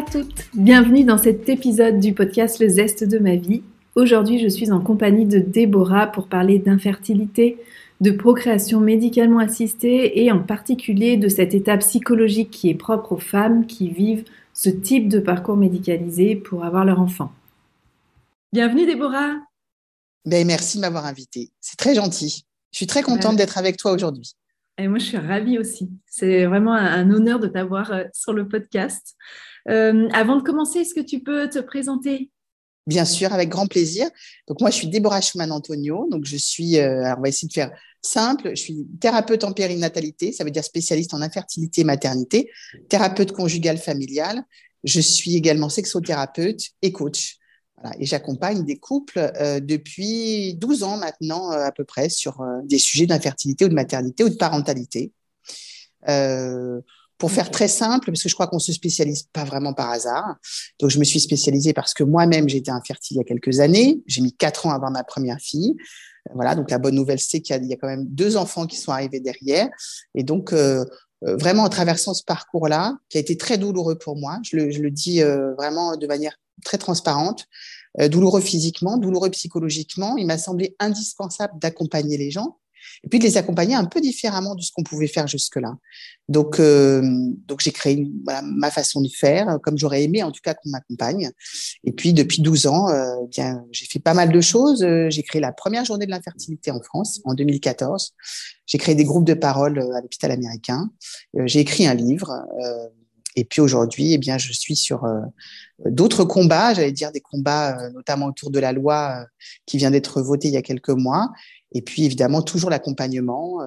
À toutes, bienvenue dans cet épisode du podcast Le Zeste de ma vie. Aujourd'hui, je suis en compagnie de Déborah pour parler d'infertilité, de procréation médicalement assistée et en particulier de cette étape psychologique qui est propre aux femmes qui vivent ce type de parcours médicalisé pour avoir leur enfant. Bienvenue Déborah. Ben, merci de m'avoir invitée. C'est très gentil. Je suis très contente d'être avec toi aujourd'hui. Et moi, je suis ravie aussi. C'est vraiment un, honneur de t'avoir euh, sur le podcast. Euh, avant de commencer, est-ce que tu peux te présenter? Bien sûr, avec grand plaisir. Donc moi, je suis Déborah Schumann-Antonio. Donc je suis, euh, on va essayer de faire simple, je suis thérapeute en périnatalité, ça veut dire spécialiste en infertilité et maternité, thérapeute conjugale familiale. Je suis également sexothérapeute et coach. Et j'accompagne des couples euh, depuis 12 ans maintenant, à peu près, sur des sujets d'infertilité ou de maternité ou de parentalité. Pour faire très simple, parce que je crois qu'on se spécialise pas vraiment par hasard. Donc, je me suis spécialisée parce que moi-même, j'étais infertile il y a quelques années. J'ai mis quatre ans avant ma première fille. Voilà. Donc, la bonne nouvelle, c'est qu'il y, a quand même deux enfants qui sont arrivés derrière. Et donc, vraiment, en traversant ce parcours-là, qui a été très douloureux pour moi, je le, je le dis vraiment de manière très transparente, euh, douloureux physiquement, douloureux psychologiquement. Il m'a semblé indispensable d'accompagner les gens et puis de les accompagner un peu différemment de ce qu'on pouvait faire jusque-là. Donc, euh, donc j'ai créé ma façon de faire, comme j'aurais aimé en tout cas qu'on m'accompagne. Et puis depuis 12 ans, euh, bien, j'ai fait pas mal de choses. J'ai créé la première journée de l'infertilité en France en 2014. J'ai créé des groupes de parole à l'hôpital américain. j'ai écrit un livre. Et puis aujourd'hui, eh bien, je suis sur euh, d'autres combats, j'allais dire des combats euh, notamment autour de la loi euh, qui vient d'être votée il y a quelques mois. Et puis évidemment toujours l'accompagnement,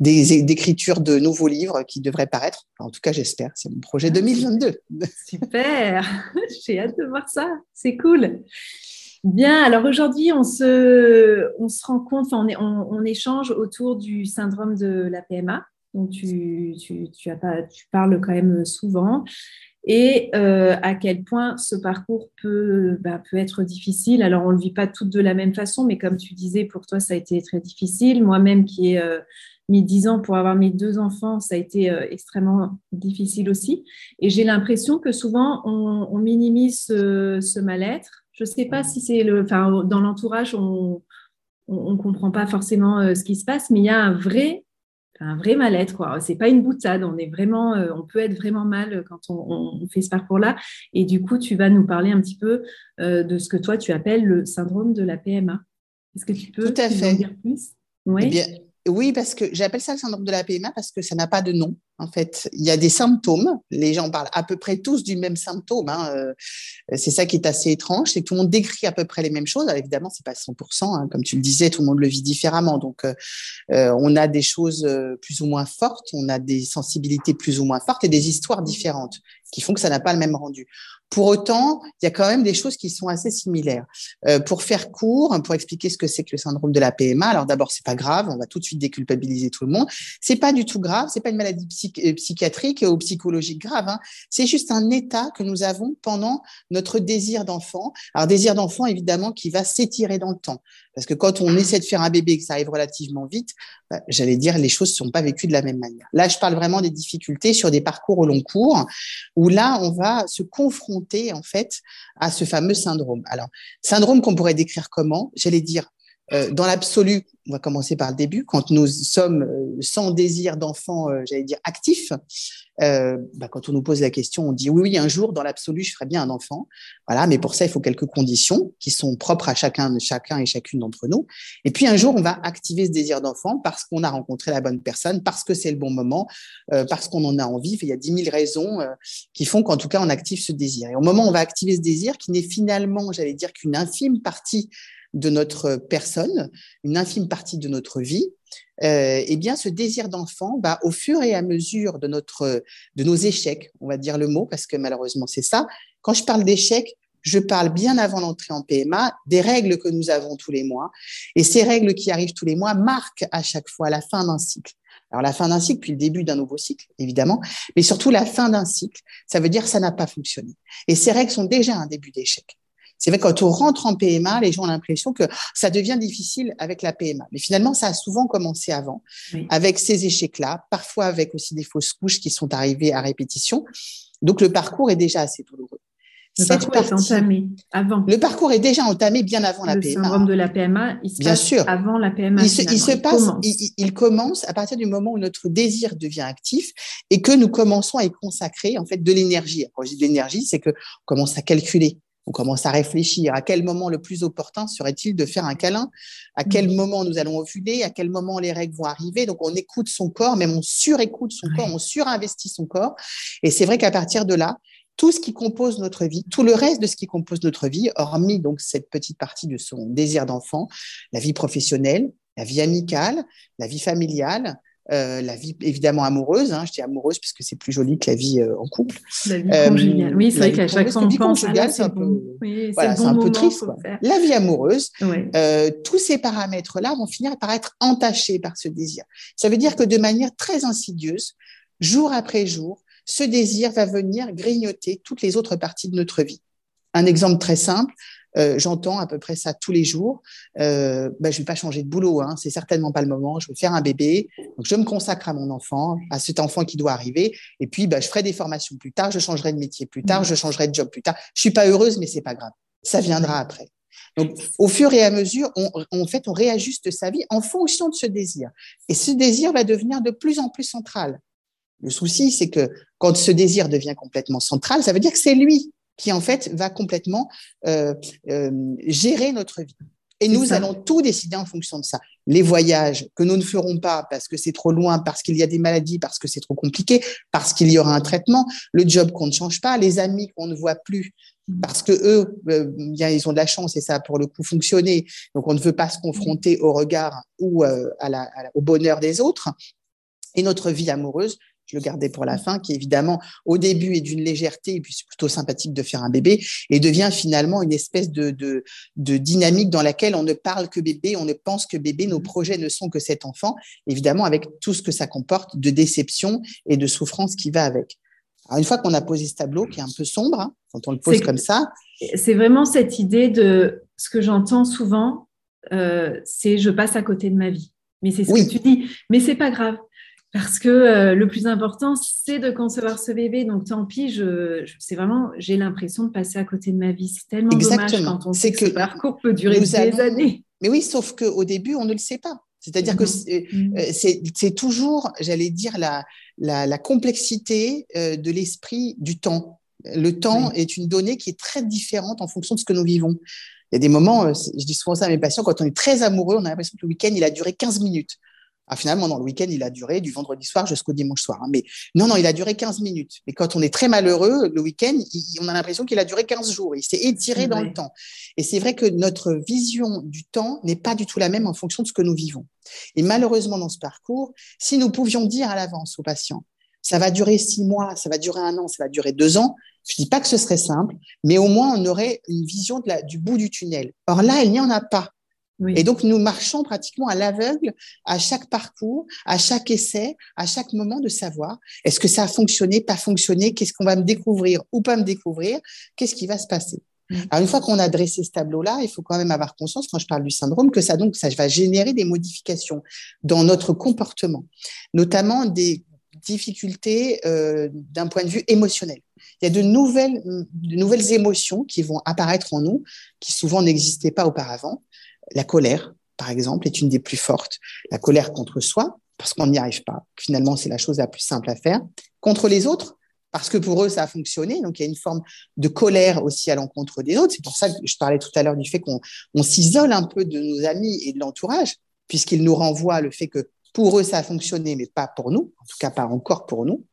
des d'écriture de nouveaux livres qui devraient paraître. en tout cas, j'espère. C'est mon projet 2022. Ah, Super, j'ai hâte de voir ça. C'est cool. Bien, alors aujourd'hui, on se, on se rend compte, on, on, on échange autour du syndrome de la PMA dont tu, tu, as pas, tu parles quand même souvent, et euh, à quel point ce parcours peut, bah, peut être difficile? Alors, on ne le vit pas toutes de la même façon, mais comme tu disais, pour toi, ça a été très difficile. Moi-même, qui ai euh, mis dix ans pour avoir mes deux enfants, ça a été euh, extrêmement difficile aussi. Et j'ai l'impression que souvent, on, minimise ce, mal-être. Je ne sais pas si c'est le, dans l'entourage, on ne comprend pas forcément ce qui se passe, mais il y a un vrai un vrai mal-être. Quoi. C'est pas une boutade. On est vraiment, euh, on peut être vraiment mal quand on, fait ce parcours-là. Et du coup, tu vas nous parler un petit peu euh, de ce que toi tu appelles le syndrome de la PMA. Est-ce que tu peux Tout à fait. en dire plus? Oui. Eh oui, parce que j'appelle ça le syndrome de la PMA parce que ça n'a pas de nom. En fait, il y a des symptômes. Les gens parlent à peu près tous du même symptôme. Hein. Euh, c'est ça qui est assez étrange, c'est que tout le monde décrit à peu près les mêmes choses. Alors, évidemment, c'est pas 100%. Hein. Comme tu le disais, tout le monde le vit différemment. Donc, euh, euh, on a des choses plus ou moins fortes, on a des sensibilités plus ou moins fortes et des histoires différentes qui font que ça n'a pas le même rendu. Pour autant, il y a quand même des choses qui sont assez similaires. Euh, pour faire court, pour expliquer ce que c'est que le syndrome de la PMA, alors d'abord c'est pas grave, on va tout de suite déculpabiliser tout le monde. C'est pas du tout grave, c'est pas une maladie euh, psychiatrique ou psychologique grave. Hein. C'est juste un état que nous avons pendant notre désir d'enfant. Alors désir d'enfant évidemment qui va s'étirer dans le temps. Parce que quand on essaie de faire un bébé et que ça arrive relativement vite, bah, j'allais dire, les choses ne sont pas vécues de la même manière. Là, je parle vraiment des difficultés sur des parcours au long cours, où là, on va se confronter, en fait, à ce fameux syndrome. Alors, syndrome qu'on pourrait décrire comment? J'allais dire, euh, dans l'absolu, on va commencer par le début, quand nous sommes euh, sans désir d'enfant, euh, j'allais dire actif, bah, quand on nous pose la question, on dit oui, oui, un jour, dans l'absolu, je ferais bien un enfant. Voilà, mais pour ça, il faut quelques conditions qui sont propres à chacun, chacun et chacune d'entre nous. Et puis un jour, on va activer ce désir d'enfant parce qu'on a rencontré la bonne personne, parce que c'est le bon moment, parce qu'on en a envie. Il y a dix mille raisons qui font qu'en tout cas, on active ce désir. Et au moment où on va activer ce désir, qui n'est finalement, j'allais dire, qu'une infime partie de notre personne, une infime partie de notre vie, euh, eh bien, ce désir d'enfant, bah, au fur et à mesure de, notre, de nos échecs, on va dire le mot, parce que malheureusement c'est ça, quand je parle d'échecs, je parle bien avant l'entrée en PMA des règles que nous avons tous les mois. Et ces règles qui arrivent tous les mois marquent à chaque fois la fin d'un cycle. Alors la fin d'un cycle, puis le début d'un nouveau cycle, évidemment, mais surtout la fin d'un cycle, ça veut dire ça n'a pas fonctionné. Et ces règles sont déjà un début d'échec. C'est vrai, quand on rentre en PMA, les gens ont l'impression que ça devient difficile avec la PMA. Mais finalement, ça a souvent commencé avant, avec ces échecs-là, parfois avec aussi des fausses couches qui sont arrivées à répétition. Donc, le parcours est déjà assez douloureux. Le parcours est entamé avant. Le parcours est déjà entamé bien avant la PMA. Le syndrome de la PMA, il se bien passe sûr. avant la PMA. Il se, il se passe, commence. Il, il, commence à partir du moment où notre désir devient actif et que nous commençons à y consacrer en fait de l'énergie. Quand je dis de l'énergie, c'est que on commence à calculer, on commence à réfléchir à quel moment le plus opportun serait-il de faire un câlin, à quel mm. moment nous allons ovuler, à quel moment les règles vont arriver? Donc on écoute son corps, même on surécoute son corps, on surinvestit son corps. Et c'est vrai qu'à partir de là, tout ce qui compose notre vie, tout le reste de ce qui compose notre vie, hormis donc cette petite partie de son désir d'enfant, la vie professionnelle, la vie amicale, la vie familiale, euh, la vie évidemment amoureuse. Hein, je dis amoureuse puisque c'est plus joli que la vie euh, en couple. La vie conjugale. Oui, c'est vrai qu'à chaque fois on pense à c'est un, peu, voilà, un peu triste. La vie amoureuse, euh, tous ces paramètres-là vont finir par être entachés par ce désir. Ça veut dire que de manière très insidieuse, jour après jour, ce désir va venir grignoter toutes les autres parties de notre vie. Un exemple très simple, euh, j'entends à peu près ça tous les jours. Euh, bah, je ne vais pas changer de boulot, hein, c'est certainement pas le moment. Je veux faire un bébé, donc je me consacre à mon enfant, à cet enfant qui doit arriver. Et puis, bah, je ferai des formations plus tard, je changerai de métier plus tard, mmh. je changerai de job plus tard. Je suis pas heureuse, mais c'est pas grave. Ça viendra après. Donc, au fur et à mesure, on, en fait, on réajuste sa vie en fonction de ce désir. Et ce désir va devenir de plus en plus central. Le souci, c'est que quand ce désir devient complètement central, ça veut dire que c'est lui qui, en fait, va complètement euh, euh, gérer notre vie. Et nous allons tout décider en fonction de ça. Les voyages que nous ne ferons pas parce que c'est trop loin, parce qu'il y a des maladies, parce que c'est trop compliqué, parce qu'il y aura un traitement, le job qu'on ne change pas, les amis qu'on ne voit plus, mmh. parce que eux, euh, ils ont de la chance et ça a pour le coup fonctionné. Donc on ne veut pas se confronter au regard ou à la, au bonheur des autres. Et notre vie amoureuse, je le gardais pour la fin, qui évidemment au début est d'une légèreté et puis c'est plutôt sympathique de faire un bébé et devient finalement une espèce de, de, de, dynamique dans laquelle on ne parle que bébé, on ne pense que bébé, nos projets ne sont que cet enfant, évidemment avec tout ce que ça comporte de déception et de souffrance qui va avec. Alors une fois qu'on a posé ce tableau qui est un peu sombre, hein, quand on le pose comme ça. C'est vraiment cette idée de ce que j'entends souvent, euh, c'est je passe à côté de ma vie. Mais c'est ce que tu dis. Mais c'est pas grave parce que euh, le plus important, c'est de concevoir ce bébé. Donc, tant pis, je, c'est vraiment, j'ai l'impression de passer à côté de ma vie. C'est tellement dommage quand on sait que, ce parcours peut durer des années. Mais oui, sauf qu'au début, on ne le sait pas. C'est-à-dire que mm. euh, c'est toujours, j'allais dire, la, la, complexité euh, de l'esprit du temps. Le temps est une donnée qui est très différente en fonction de ce que nous vivons. Il y a des moments, je dis souvent ça à mes patients, quand on est très amoureux, on a l'impression que le week-end, il a duré 15 minutes. Ah, finalement, dans le week-end, il a duré du vendredi soir jusqu'au dimanche soir. Hein. Mais non, non, il a duré 15 minutes. Mais quand on est très malheureux, le week-end, on a l'impression qu'il a duré 15 jours. Il s'est étiré dans le temps. Et c'est vrai que notre vision du temps n'est pas du tout la même en fonction de ce que nous vivons. Et malheureusement, dans ce parcours, si nous pouvions dire à l'avance aux patients, ça va durer six mois, ça va durer un an, ça va durer deux ans, je dis pas que ce serait simple, mais au moins on aurait une vision de la, du bout du tunnel. Or là, il n'y en a pas. Et donc, nous marchons pratiquement à l'aveugle à chaque parcours, à chaque essai, à chaque moment de savoir est-ce que ça a fonctionné, pas fonctionné, qu'est-ce qu'on va me découvrir ou pas me découvrir, qu'est-ce qui va se passer. Alors, une fois qu'on a dressé ce tableau-là, il faut quand même avoir conscience, quand je parle du syndrome, que ça, donc, ça va générer des modifications dans notre comportement, notamment des difficultés euh, d'un point de vue émotionnel. Il y a de nouvelles, de nouvelles émotions qui vont apparaître en nous, qui souvent n'existaient pas auparavant. La colère, par exemple, est une des plus fortes. La colère contre soi, parce qu'on n'y arrive pas. Finalement, c'est la chose la plus simple à faire. Contre les autres, parce que pour eux, ça a fonctionné. Donc, il y a une forme de colère aussi à l'encontre des autres. C'est pour ça que je parlais tout à l'heure du fait qu'on s'isole un peu de nos amis et de l'entourage, puisqu'ils nous renvoient le fait que pour eux, ça a fonctionné, mais pas pour nous, en tout cas pas encore pour nous.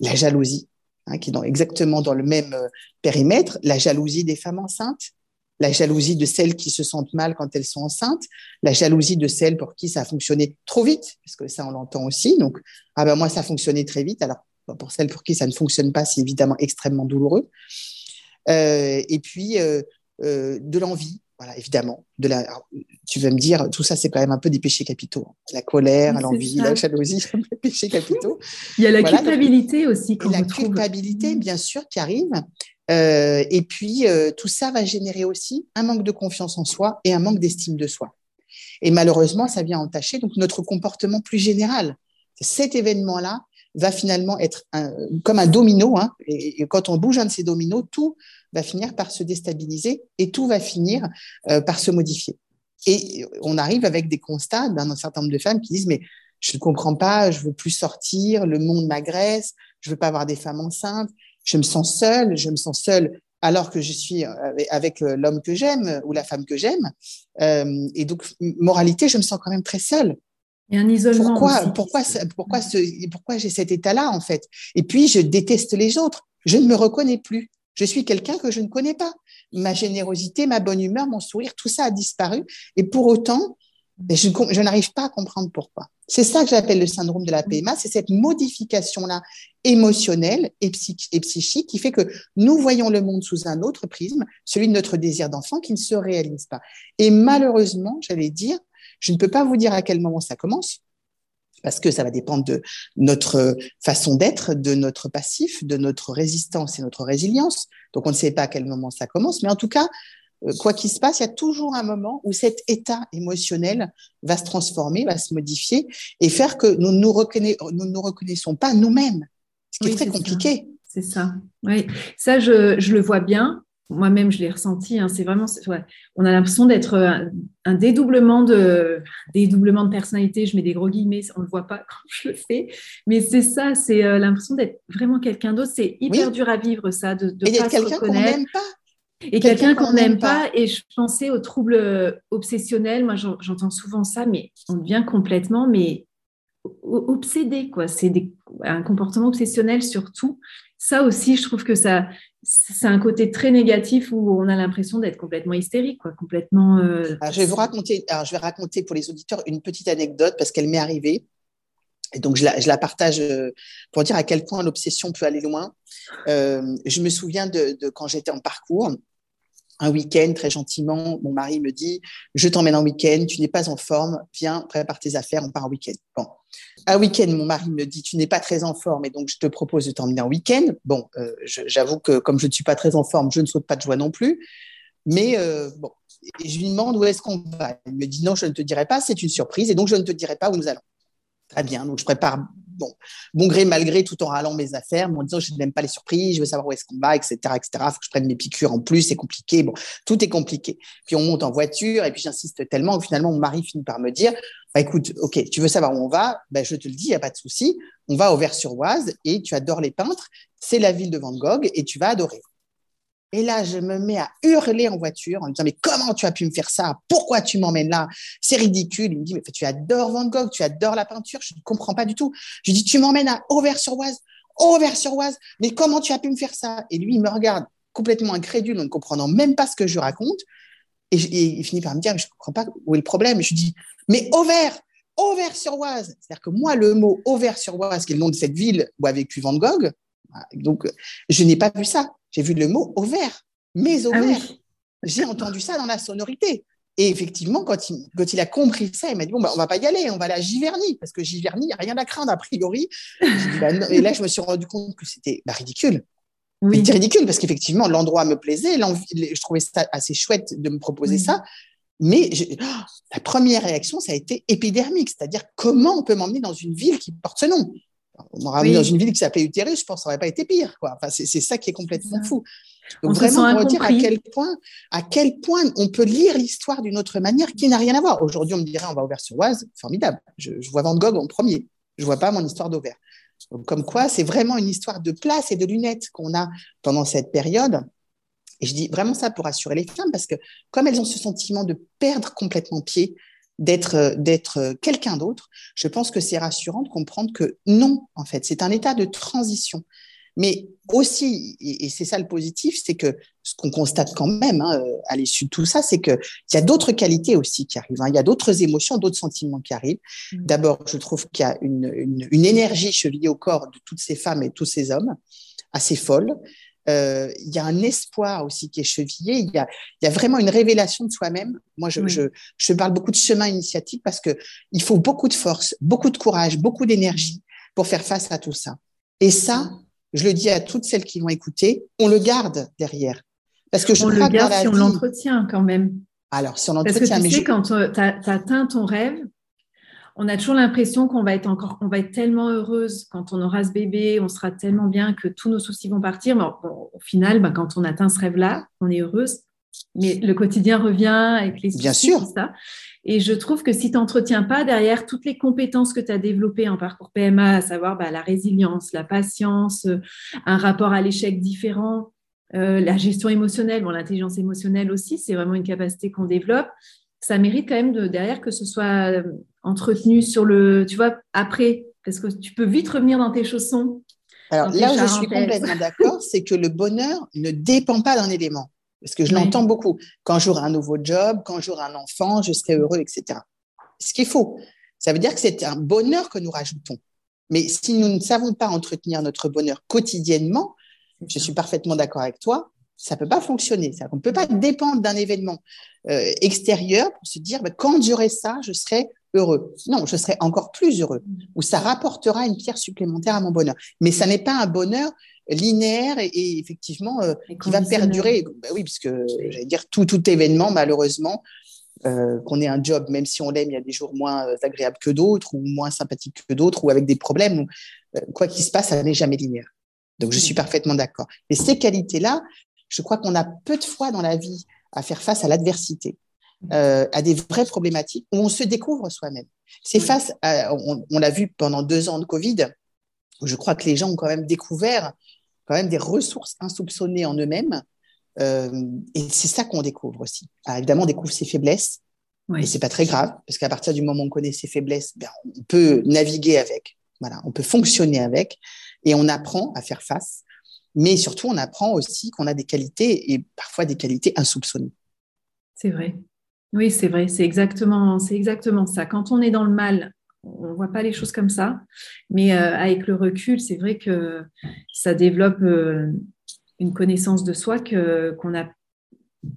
La jalousie, hein, qui est exactement dans le même euh, périmètre, la jalousie des femmes enceintes, la jalousie de celles qui se sentent mal quand elles sont enceintes, la jalousie de celles pour qui ça a fonctionné trop vite, parce que ça on l'entend aussi. Donc, ah ben moi ça a fonctionné très vite. Alors pour celles pour qui ça ne fonctionne pas, c'est évidemment extrêmement douloureux. Euh, et puis euh, euh, de l'envie voilà, évidemment. De la, tu vas me dire, tout ça, c'est quand même un peu des péchés capitaux. Hein. La colère, l'envie, la jalousie, les péchés capitaux. Il y a la culpabilité aussi. la culpabilité, bien sûr, qui arrive. Euh, et puis, euh, tout ça va générer aussi un manque de confiance en soi et un manque d'estime de soi. Et malheureusement, ça vient entacher donc notre comportement plus général. Cet événement-là va finalement être comme un domino. Hein, et, quand on bouge un de ces dominos, tout va finir par se déstabiliser et tout va finir euh, par se modifier. Et on arrive avec des constats d'un certain nombre de femmes qui disent mais je ne comprends pas, je veux plus sortir, le monde m'agresse, je veux pas avoir des femmes enceintes, je me sens seule, je me sens seule alors que je suis euh, avec euh, l'homme que j'aime ou la femme que j'aime. et donc, moralité, je me sens quand même très seule. Et un isolement. Pourquoi, pourquoi, pourquoi, pourquoi j'ai cet état-là, en fait? Et puis, je déteste les autres. Je ne me reconnais plus. Je suis quelqu'un que je ne connais pas. Ma générosité, ma bonne humeur, mon sourire, tout ça a disparu. Et pour autant, ben, je, je n'arrive pas à comprendre pourquoi. C'est ça que j'appelle le syndrome de la PMA, c'est cette modification-là émotionnelle et, et, psychique qui fait que nous voyons le monde sous un autre prisme, celui de notre désir d'enfant qui ne se réalise pas. Et malheureusement, j'allais dire, je ne peux pas vous dire à quel moment ça commence, parce que ça va dépendre de notre façon d'être, de notre passif, de notre résistance et notre résilience. Donc, on ne sait pas à quel moment ça commence, mais en tout cas, euh, quoi qu'il se passe, il y a toujours un moment où cet état émotionnel va se transformer, va se modifier et faire que nous ne nous, nous, reconnaissons pas nous-mêmes, ce qui est très compliqué. C'est ça. Oui, ça, je, je, le vois bien moi-même, je l'ai ressenti. Hein, c'est vraiment, on a l'impression d'être un, dédoublement de dédoublement de personnalité. Je mets des gros guillemets, on ne le voit pas quand je le fais, mais c'est ça. C'est euh, l'impression d'être vraiment quelqu'un d'autre. C'est hyper dur à vivre ça, de, de et pas quelqu'un qu'on n'aime pas. Et quelqu'un qu'on n'aime pas. Et je pensais aux troubles obsessionnels. Moi, j'entends souvent ça, mais on devient complètement, mais obsédé, quoi. C'est un comportement obsessionnel surtout. Ça aussi, je trouve que ça, c'est un côté très négatif où on a l'impression d'être complètement hystérique, quoi, complètement. Euh, je vais vous raconter. Je vais raconter pour les auditeurs une petite anecdote parce qu'elle m'est arrivée. Et donc, je la, partage euh, pour dire à quel point l'obsession peut aller loin. Euh, je me souviens de, quand j'étais en parcours un week-end, très gentiment, mon mari me dit Je t'emmène en week-end, tu n'es pas en forme, viens, prépare tes affaires, on part en week-end. Un week-end, mon mari me dit Tu n'es pas très en forme et donc je te propose de t'emmener en week-end. Bon, euh, j'avoue que comme je ne suis pas très en forme, je ne saute pas de joie non plus. Mais euh, bon, je lui demande où est-ce qu'on va. Il me dit Non, je ne te dirai pas, c'est une surprise et donc je ne te dirai pas où nous allons. Très bien, donc je prépare bon, bon gré, malgré, tout en râlant mes affaires, en disant je n'aime pas les surprises, je veux savoir où est-ce qu'on va, etc., etc. Faut que je prenne mes piqûres en plus, c'est compliqué. Bon, tout est compliqué. Puis on monte en voiture et puis j'insiste tellement que finalement mon mari finit par me dire bah, écoute, ok, tu veux savoir où on va ben, Je te le dis, il n'y a pas de souci. On va au Vers-sur-Oise et tu adores les peintres. C'est la ville de Van Gogh et tu vas adorer. Et là, je me mets à hurler en voiture en me disant, mais comment tu as pu me faire ça? Pourquoi tu m'emmènes là? C'est ridicule. Il me dit, mais tu adores Van Gogh, tu adores la peinture. Je ne comprends pas du tout. Je lui dis, tu m'emmènes à Auvers-sur-Oise. Auvers-sur-Oise. Mais comment tu as pu me faire ça? Et lui, il me regarde complètement incrédule, en ne comprenant même pas ce que je raconte. Et, il finit par me dire, mais je ne comprends pas où est le problème. Et je dis, mais Auvers Auvers-sur-Oise. C'est-à-dire que moi, le mot Auvers-sur-Oise, qui est le nom de cette ville où a vécu Van Gogh, donc je n'ai pas vu ça. J'ai vu le mot ovaire, mes ah ovaires. J'ai entendu ça dans la sonorité. Et effectivement, quand il, quand il a compris ça, il m'a dit Bon, bah, on va pas y aller, on va aller à Giverny, parce que Giverny, il n'y a rien à craindre a priori. Bah, et là, je me suis rendu compte que c'était bah, ridicule. C'était ridicule, parce qu'effectivement, l'endroit me plaisait, je trouvais ça assez chouette de me proposer ça. Mais la première réaction, ça a été épidermique, c'est-à-dire comment on peut m'emmener dans une ville qui porte ce nom? On m'aurait mis dans une ville qui s'appelait Utérus, je pense que ça n'aurait pas été pire. Quoi. Enfin, c'est, ça qui est complètement fou. Donc vraiment, pour dire à quel, point, à quel point on peut lire l'histoire d'une autre manière qui n'a rien à voir. Aujourd'hui, on me dirait, on va au sur oise formidable. Je, vois Van Gogh en premier. Je vois pas mon histoire d'Auvers. Comme quoi, c'est vraiment une histoire de place et de lunettes qu'on a pendant cette période. Et je dis vraiment ça pour rassurer les femmes, parce que comme elles ont ce sentiment de perdre complètement pied, d'être euh, d'être euh, quelqu'un d'autre, je pense que c'est rassurant de comprendre que non, en fait, c'est un état de transition. Mais aussi, et c'est ça le positif, c'est que ce qu'on constate quand même hein, à l'issue de tout ça, c'est qu'il y a d'autres qualités aussi qui arrivent. Hein. Il y a d'autres émotions, d'autres sentiments qui arrivent. Mmh. D'abord, je trouve qu'il y a une, une, une, énergie chevillée au corps de toutes ces femmes et tous ces hommes, assez folle. euh, il y a un espoir aussi qui est chevillé, il y a, il y a vraiment une révélation de soi-même. Moi, je, je, je, parle beaucoup de chemin initiatique parce que il faut beaucoup de force, beaucoup de courage, beaucoup d'énergie pour faire face à tout ça. Et ça, je le dis à toutes celles qui vont écouter, on le garde derrière. Parce que je on le garde si on l'entretient quand même. Alors, si on l'entretient, Parce que tu sais, quand tu as atteint ton rêve, on a toujours l'impression qu'on va être encore, on va être tellement heureuse quand on aura ce bébé, on sera tellement bien que tous nos soucis vont partir. Mais au final, bah, quand on atteint ce rêve-là, on est heureuse. Mais le quotidien revient avec les soucis, bien sûr. ça. Et je trouve que si tu n'entretiens pas derrière toutes les compétences que tu as développées en parcours PMA, à savoir bah, la résilience, la patience, euh, un rapport à l'échec différent, euh, la gestion émotionnelle, bon, l'intelligence émotionnelle aussi, c'est vraiment une capacité qu'on développe ça mérite quand même de, derrière que ce soit euh, entretenu sur le, tu vois, après, parce que tu peux vite revenir dans tes chaussons. Alors là où je suis complètement d'accord, c'est que le bonheur ne dépend pas d'un élément. Parce que je l'entends beaucoup. Quand j'aurai un nouveau job, quand j'aurai un enfant, je serai heureux, etc. Ce qu'il faut. Ça veut dire que c'est un bonheur que nous rajoutons. Mais si nous ne savons pas entretenir notre bonheur quotidiennement, je suis parfaitement d'accord avec toi, ça peut pas fonctionner. On ne peut pas dépendre d'un événement euh, extérieur pour se dire bah, quand j'aurai ça, je serai heureux. Non, je serai encore plus heureux. Ou ça rapportera une pierre supplémentaire à mon bonheur. Mais ça n'est pas un bonheur linéaire et, effectivement euh, qui va perdurer. Bah oui, puisque j'allais dire tout tout événement malheureusement. Euh, qu'on ait un job, même si on l'aime, il y a des jours moins agréables que d'autres, ou moins sympathiques que d'autres, ou avec des problèmes. quoi qu'il se passe, ça n'est jamais linéaire. Donc, je suis parfaitement d'accord. Et ces qualités-là, je crois qu'on a peu de fois dans la vie à faire face à l'adversité, euh, à des vraies problématiques où on se découvre soi-même. C'est face, à, on, l'a vu pendant deux ans de Covid, où je crois que les gens ont quand même découvert quand même des ressources insoupçonnées en eux-mêmes. Euh, et c'est ça qu'on découvre aussi. Alors, évidemment, on découvre ses faiblesses, oui. et c'est pas très grave parce qu'à partir du moment où on connaît ses faiblesses, ben, on peut naviguer avec. Voilà, on peut fonctionner avec, et on apprend à faire face mais surtout, on apprend aussi qu'on a des qualités et parfois des qualités insoupçonnées. C'est vrai. Oui, c'est vrai. C'est exactement, c'est exactement ça. Quand on est dans le mal, on voit pas les choses comme ça. Mais euh, avec le recul, c'est vrai que ça développe euh, une connaissance de soi que, qu'on a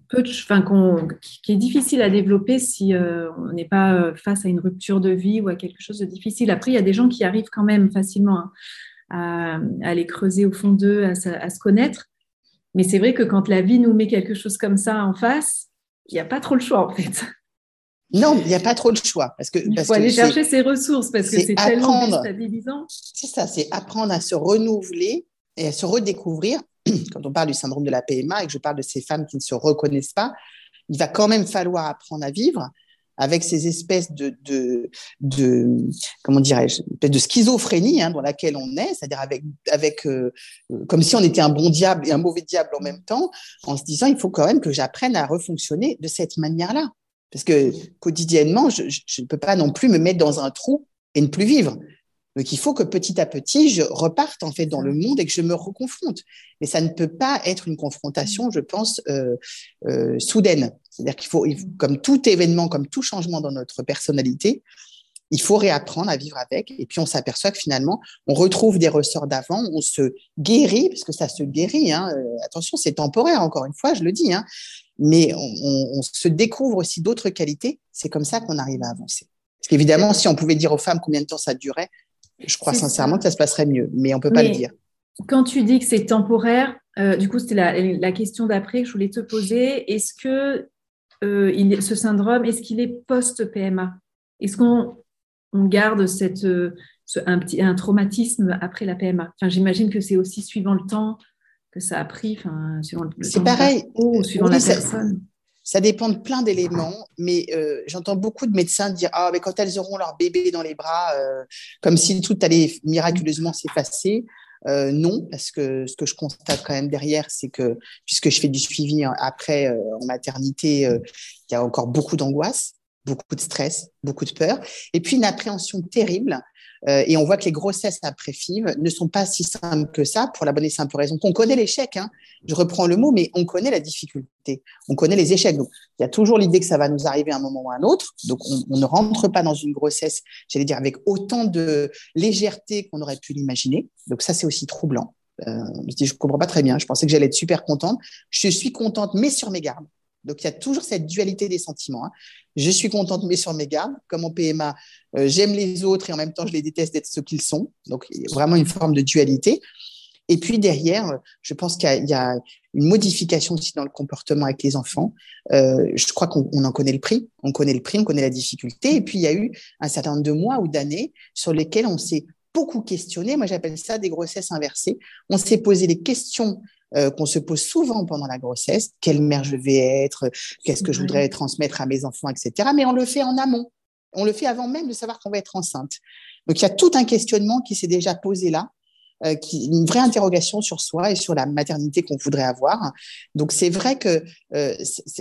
peu enfin, qu'on, qui est difficile à développer si euh, on n'est pas face à une rupture de vie ou à quelque chose de difficile. Après, il y a des gens qui arrivent quand même facilement. Hein à, aller creuser au fond d'eux, à, se connaître. Mais c'est vrai que quand la vie nous met quelque chose comme ça en face, il n'y a pas trop le choix en fait. Non, il n'y a pas trop le choix. Parce que, il faut aller chercher ses ressources parce que c'est tellement déstabilisant. C'est ça, c'est apprendre à se renouveler et à se redécouvrir. Quand on parle du syndrome de la PMA et que je parle de ces femmes qui ne se reconnaissent pas, il va quand même falloir apprendre à vivre avec ces espèces de, de, de comment dirais-je, de schizophrénie hein, dans laquelle on est, c'est-à-dire avec, avec euh, comme si on était un bon diable et un mauvais diable en même temps, en se disant il faut quand même que j'apprenne à refonctionner de cette manière-là, parce que quotidiennement je ne peux pas non plus me mettre dans un trou et ne plus vivre. Donc il faut que petit à petit je reparte en fait dans le monde et que je me reconfronte. Mais ça ne peut pas être une confrontation, je pense, euh, euh, soudaine. C'est-à-dire qu'il faut, comme tout événement, comme tout changement dans notre personnalité, il faut réapprendre à vivre avec. Et puis on s'aperçoit que finalement, on retrouve des ressorts d'avant, on se guérit, parce que ça se guérit. Hein. Euh, attention, c'est temporaire, encore une fois, je le dis. Hein. Mais on, on se découvre aussi d'autres qualités. C'est comme ça qu'on arrive à avancer. Parce qu'évidemment, si on pouvait dire aux femmes combien de temps ça durait, je crois sincèrement que ça se passerait mieux, mais on ne peut pas le dire. Quand tu dis que c'est temporaire, euh, du coup, c'était la, question d'après que je voulais te poser. Est-ce que euh, ce syndrome, est-ce qu'il est, post-PMA Est-ce qu'on on garde cette, euh, un, petit, un traumatisme après la PMA enfin, J'imagine que c'est aussi suivant le temps que ça a pris, enfin, suivant le, C'est pareil. Ou suivant la personne. Ça dépend de plein d'éléments, mais euh, j'entends beaucoup de médecins dire ah mais quand elles auront leur bébé dans les bras, euh, comme si tout allait miraculeusement s'effacer. Euh, non, parce que ce que je constate quand même derrière, c'est que puisque je fais du suivi après en maternité, il y a encore beaucoup d'angoisse, beaucoup de stress, beaucoup de peur, et puis une appréhension terrible euh, et on voit que les grossesses après FIV ne sont pas si simples que ça pour la bonne et simple raison qu'on connaît l'échec. Hein. Je reprends le mot, mais on connaît la difficulté, on connaît les échecs. Donc, il y a toujours l'idée que ça va nous arriver à un moment ou à un autre. Donc, on, ne rentre pas dans une grossesse, j'allais dire, avec autant de légèreté qu'on aurait pu l'imaginer. Donc, ça, c'est aussi troublant. Euh, je dis, je comprends pas très bien. Je pensais que j'allais être super contente. Je suis contente, mais sur mes gardes. Donc, il y a toujours cette dualité des sentiments. Hein. Je suis contente, mais sur mes gardes. Comme en PMA, euh, j'aime les autres et en même temps, je les déteste d'être ce qu'ils sont. Donc, il y a vraiment une forme de dualité. Et puis derrière, je pense qu'il y, a une modification aussi dans le comportement avec les enfants. Euh, je crois qu'on en connaît le prix, on connaît le prix, on connaît la difficulté. Et puis il y a eu un certain nombre de mois ou d'années sur lesquels on s'est beaucoup questionné. Moi, j'appelle ça des grossesses inversées. On s'est posé des questions euh, qu'on se pose souvent pendant la grossesse. Quelle mère je vais être? Qu'est-ce que je voudrais transmettre à mes enfants, etc. Mais on le fait en amont. On le fait avant même de savoir qu'on va être enceinte. Donc, il y a tout un questionnement qui s'est déjà posé là euh, qui, une vraie interrogation sur soi et sur la maternité qu'on voudrait avoir. Donc c'est vrai que euh,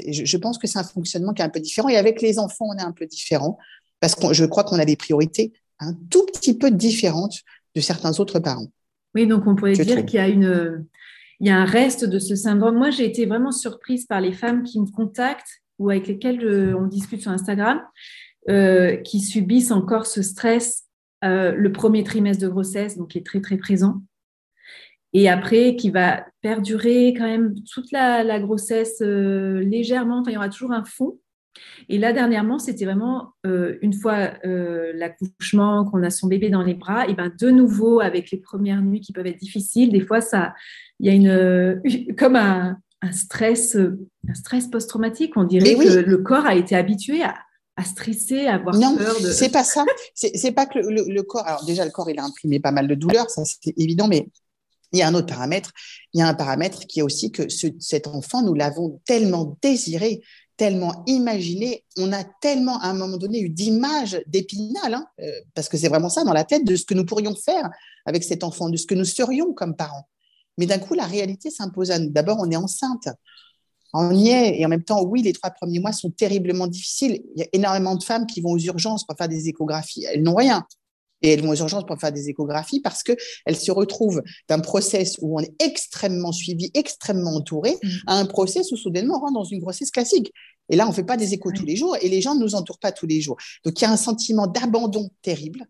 je pense que c'est un fonctionnement qui est un peu différent. Et avec les enfants, on est un peu différent parce que je crois qu'on a des priorités un tout petit peu différentes de certains autres parents. Oui, donc on pourrait dire qu'il y a une il y a un reste de ce syndrome. Moi, j'ai été vraiment surprise par les femmes qui me contactent ou avec lesquelles on discute sur Instagram, euh, qui subissent encore ce stress euh, le premier trimestre de grossesse, donc qui est très très présent, et après qui va perdurer quand même toute la, grossesse euh, légèrement. Enfin, il y aura toujours un fond. Et là, dernièrement, c'était vraiment euh, une fois l'accouchement, qu'on a son bébé dans les bras, et ben de nouveau avec les premières nuits qui peuvent être difficiles. Des fois, il y a une comme un, stress, un stress post-traumatique. On dirait que le corps a été habitué à, à stresser, à avoir non, peur de. C'est pas ça. C'est pas que le, corps. Alors déjà, le corps, il a imprimé pas mal de douleurs, ça c'est évident, mais il y a un autre paramètre. Il y a un paramètre qui est aussi que cet enfant, nous l'avons tellement désiré, tellement imaginé, on a tellement à un moment donné eu d'images d'épinal, hein, euh, parce que c'est vraiment ça dans la tête de ce que nous pourrions faire avec cet enfant, de ce que nous serions comme parents. Mais d'un coup, la réalité s'impose à nous. D'abord, on est enceinte on y est. Et en même temps, oui, les trois premiers mois sont terriblement difficiles. Il y a énormément de femmes qui vont aux urgences pour faire des échographies. Elles n'ont rien. Et elles vont aux urgences pour faire des échographies parce qu'elles se retrouvent d'un process où on est extrêmement suivi, extrêmement entouré, mm. à un process où soudainement on rentre dans une grossesse classique. Et là, on ne fait pas des échos tous les jours et les gens ne nous entourent pas tous les jours. Donc, il y a un sentiment d'abandon terrible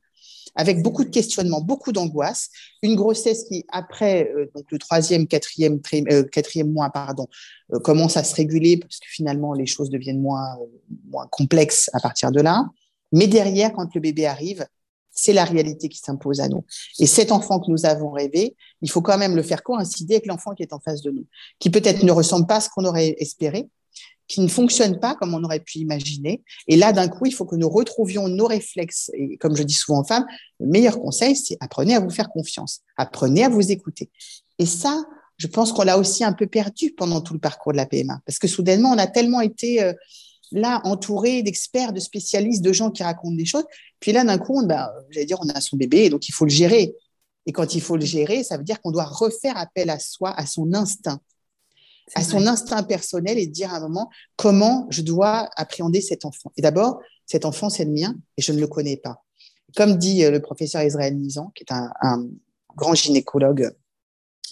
avec beaucoup de questionnements, beaucoup d'angoisse. Une grossesse qui, après euh, donc le troisième, quatrième, euh, quatrième mois, pardon, euh, commence à se réguler parce que finalement les choses deviennent moins, moins complexes à partir de là. Mais derrière, quand le bébé arrive, c'est la réalité qui s'impose à nous. Et cet enfant que nous avons rêvé, il faut quand même le faire coïncider avec l'enfant qui est en face de nous, qui peut-être ne ressemble pas à ce qu'on aurait espéré, qui ne fonctionne pas comme on aurait pu imaginer. Et là, d'un coup, il faut que nous retrouvions nos réflexes. Et comme je dis souvent aux femmes, le meilleur conseil, c'est apprenez à vous faire confiance, apprenez à vous écouter. Et ça, je pense qu'on l'a aussi un peu perdu pendant tout le parcours de la PMA, parce que soudainement, on a tellement été euh, là entouré d'experts, de spécialistes, de gens qui racontent des choses. Puis là, d'un coup, bah, j'allais dire, on a son bébé, donc il faut le gérer. Et quand il faut le gérer, ça veut dire qu'on doit refaire appel à soi, à son instinct à son instinct personnel et dire à un moment comment je dois appréhender cet enfant. Et d'abord, cet enfant, c'est le mien et je ne le connais pas. Comme dit euh, le professeur Israël Nizan, qui est un, grand gynécologue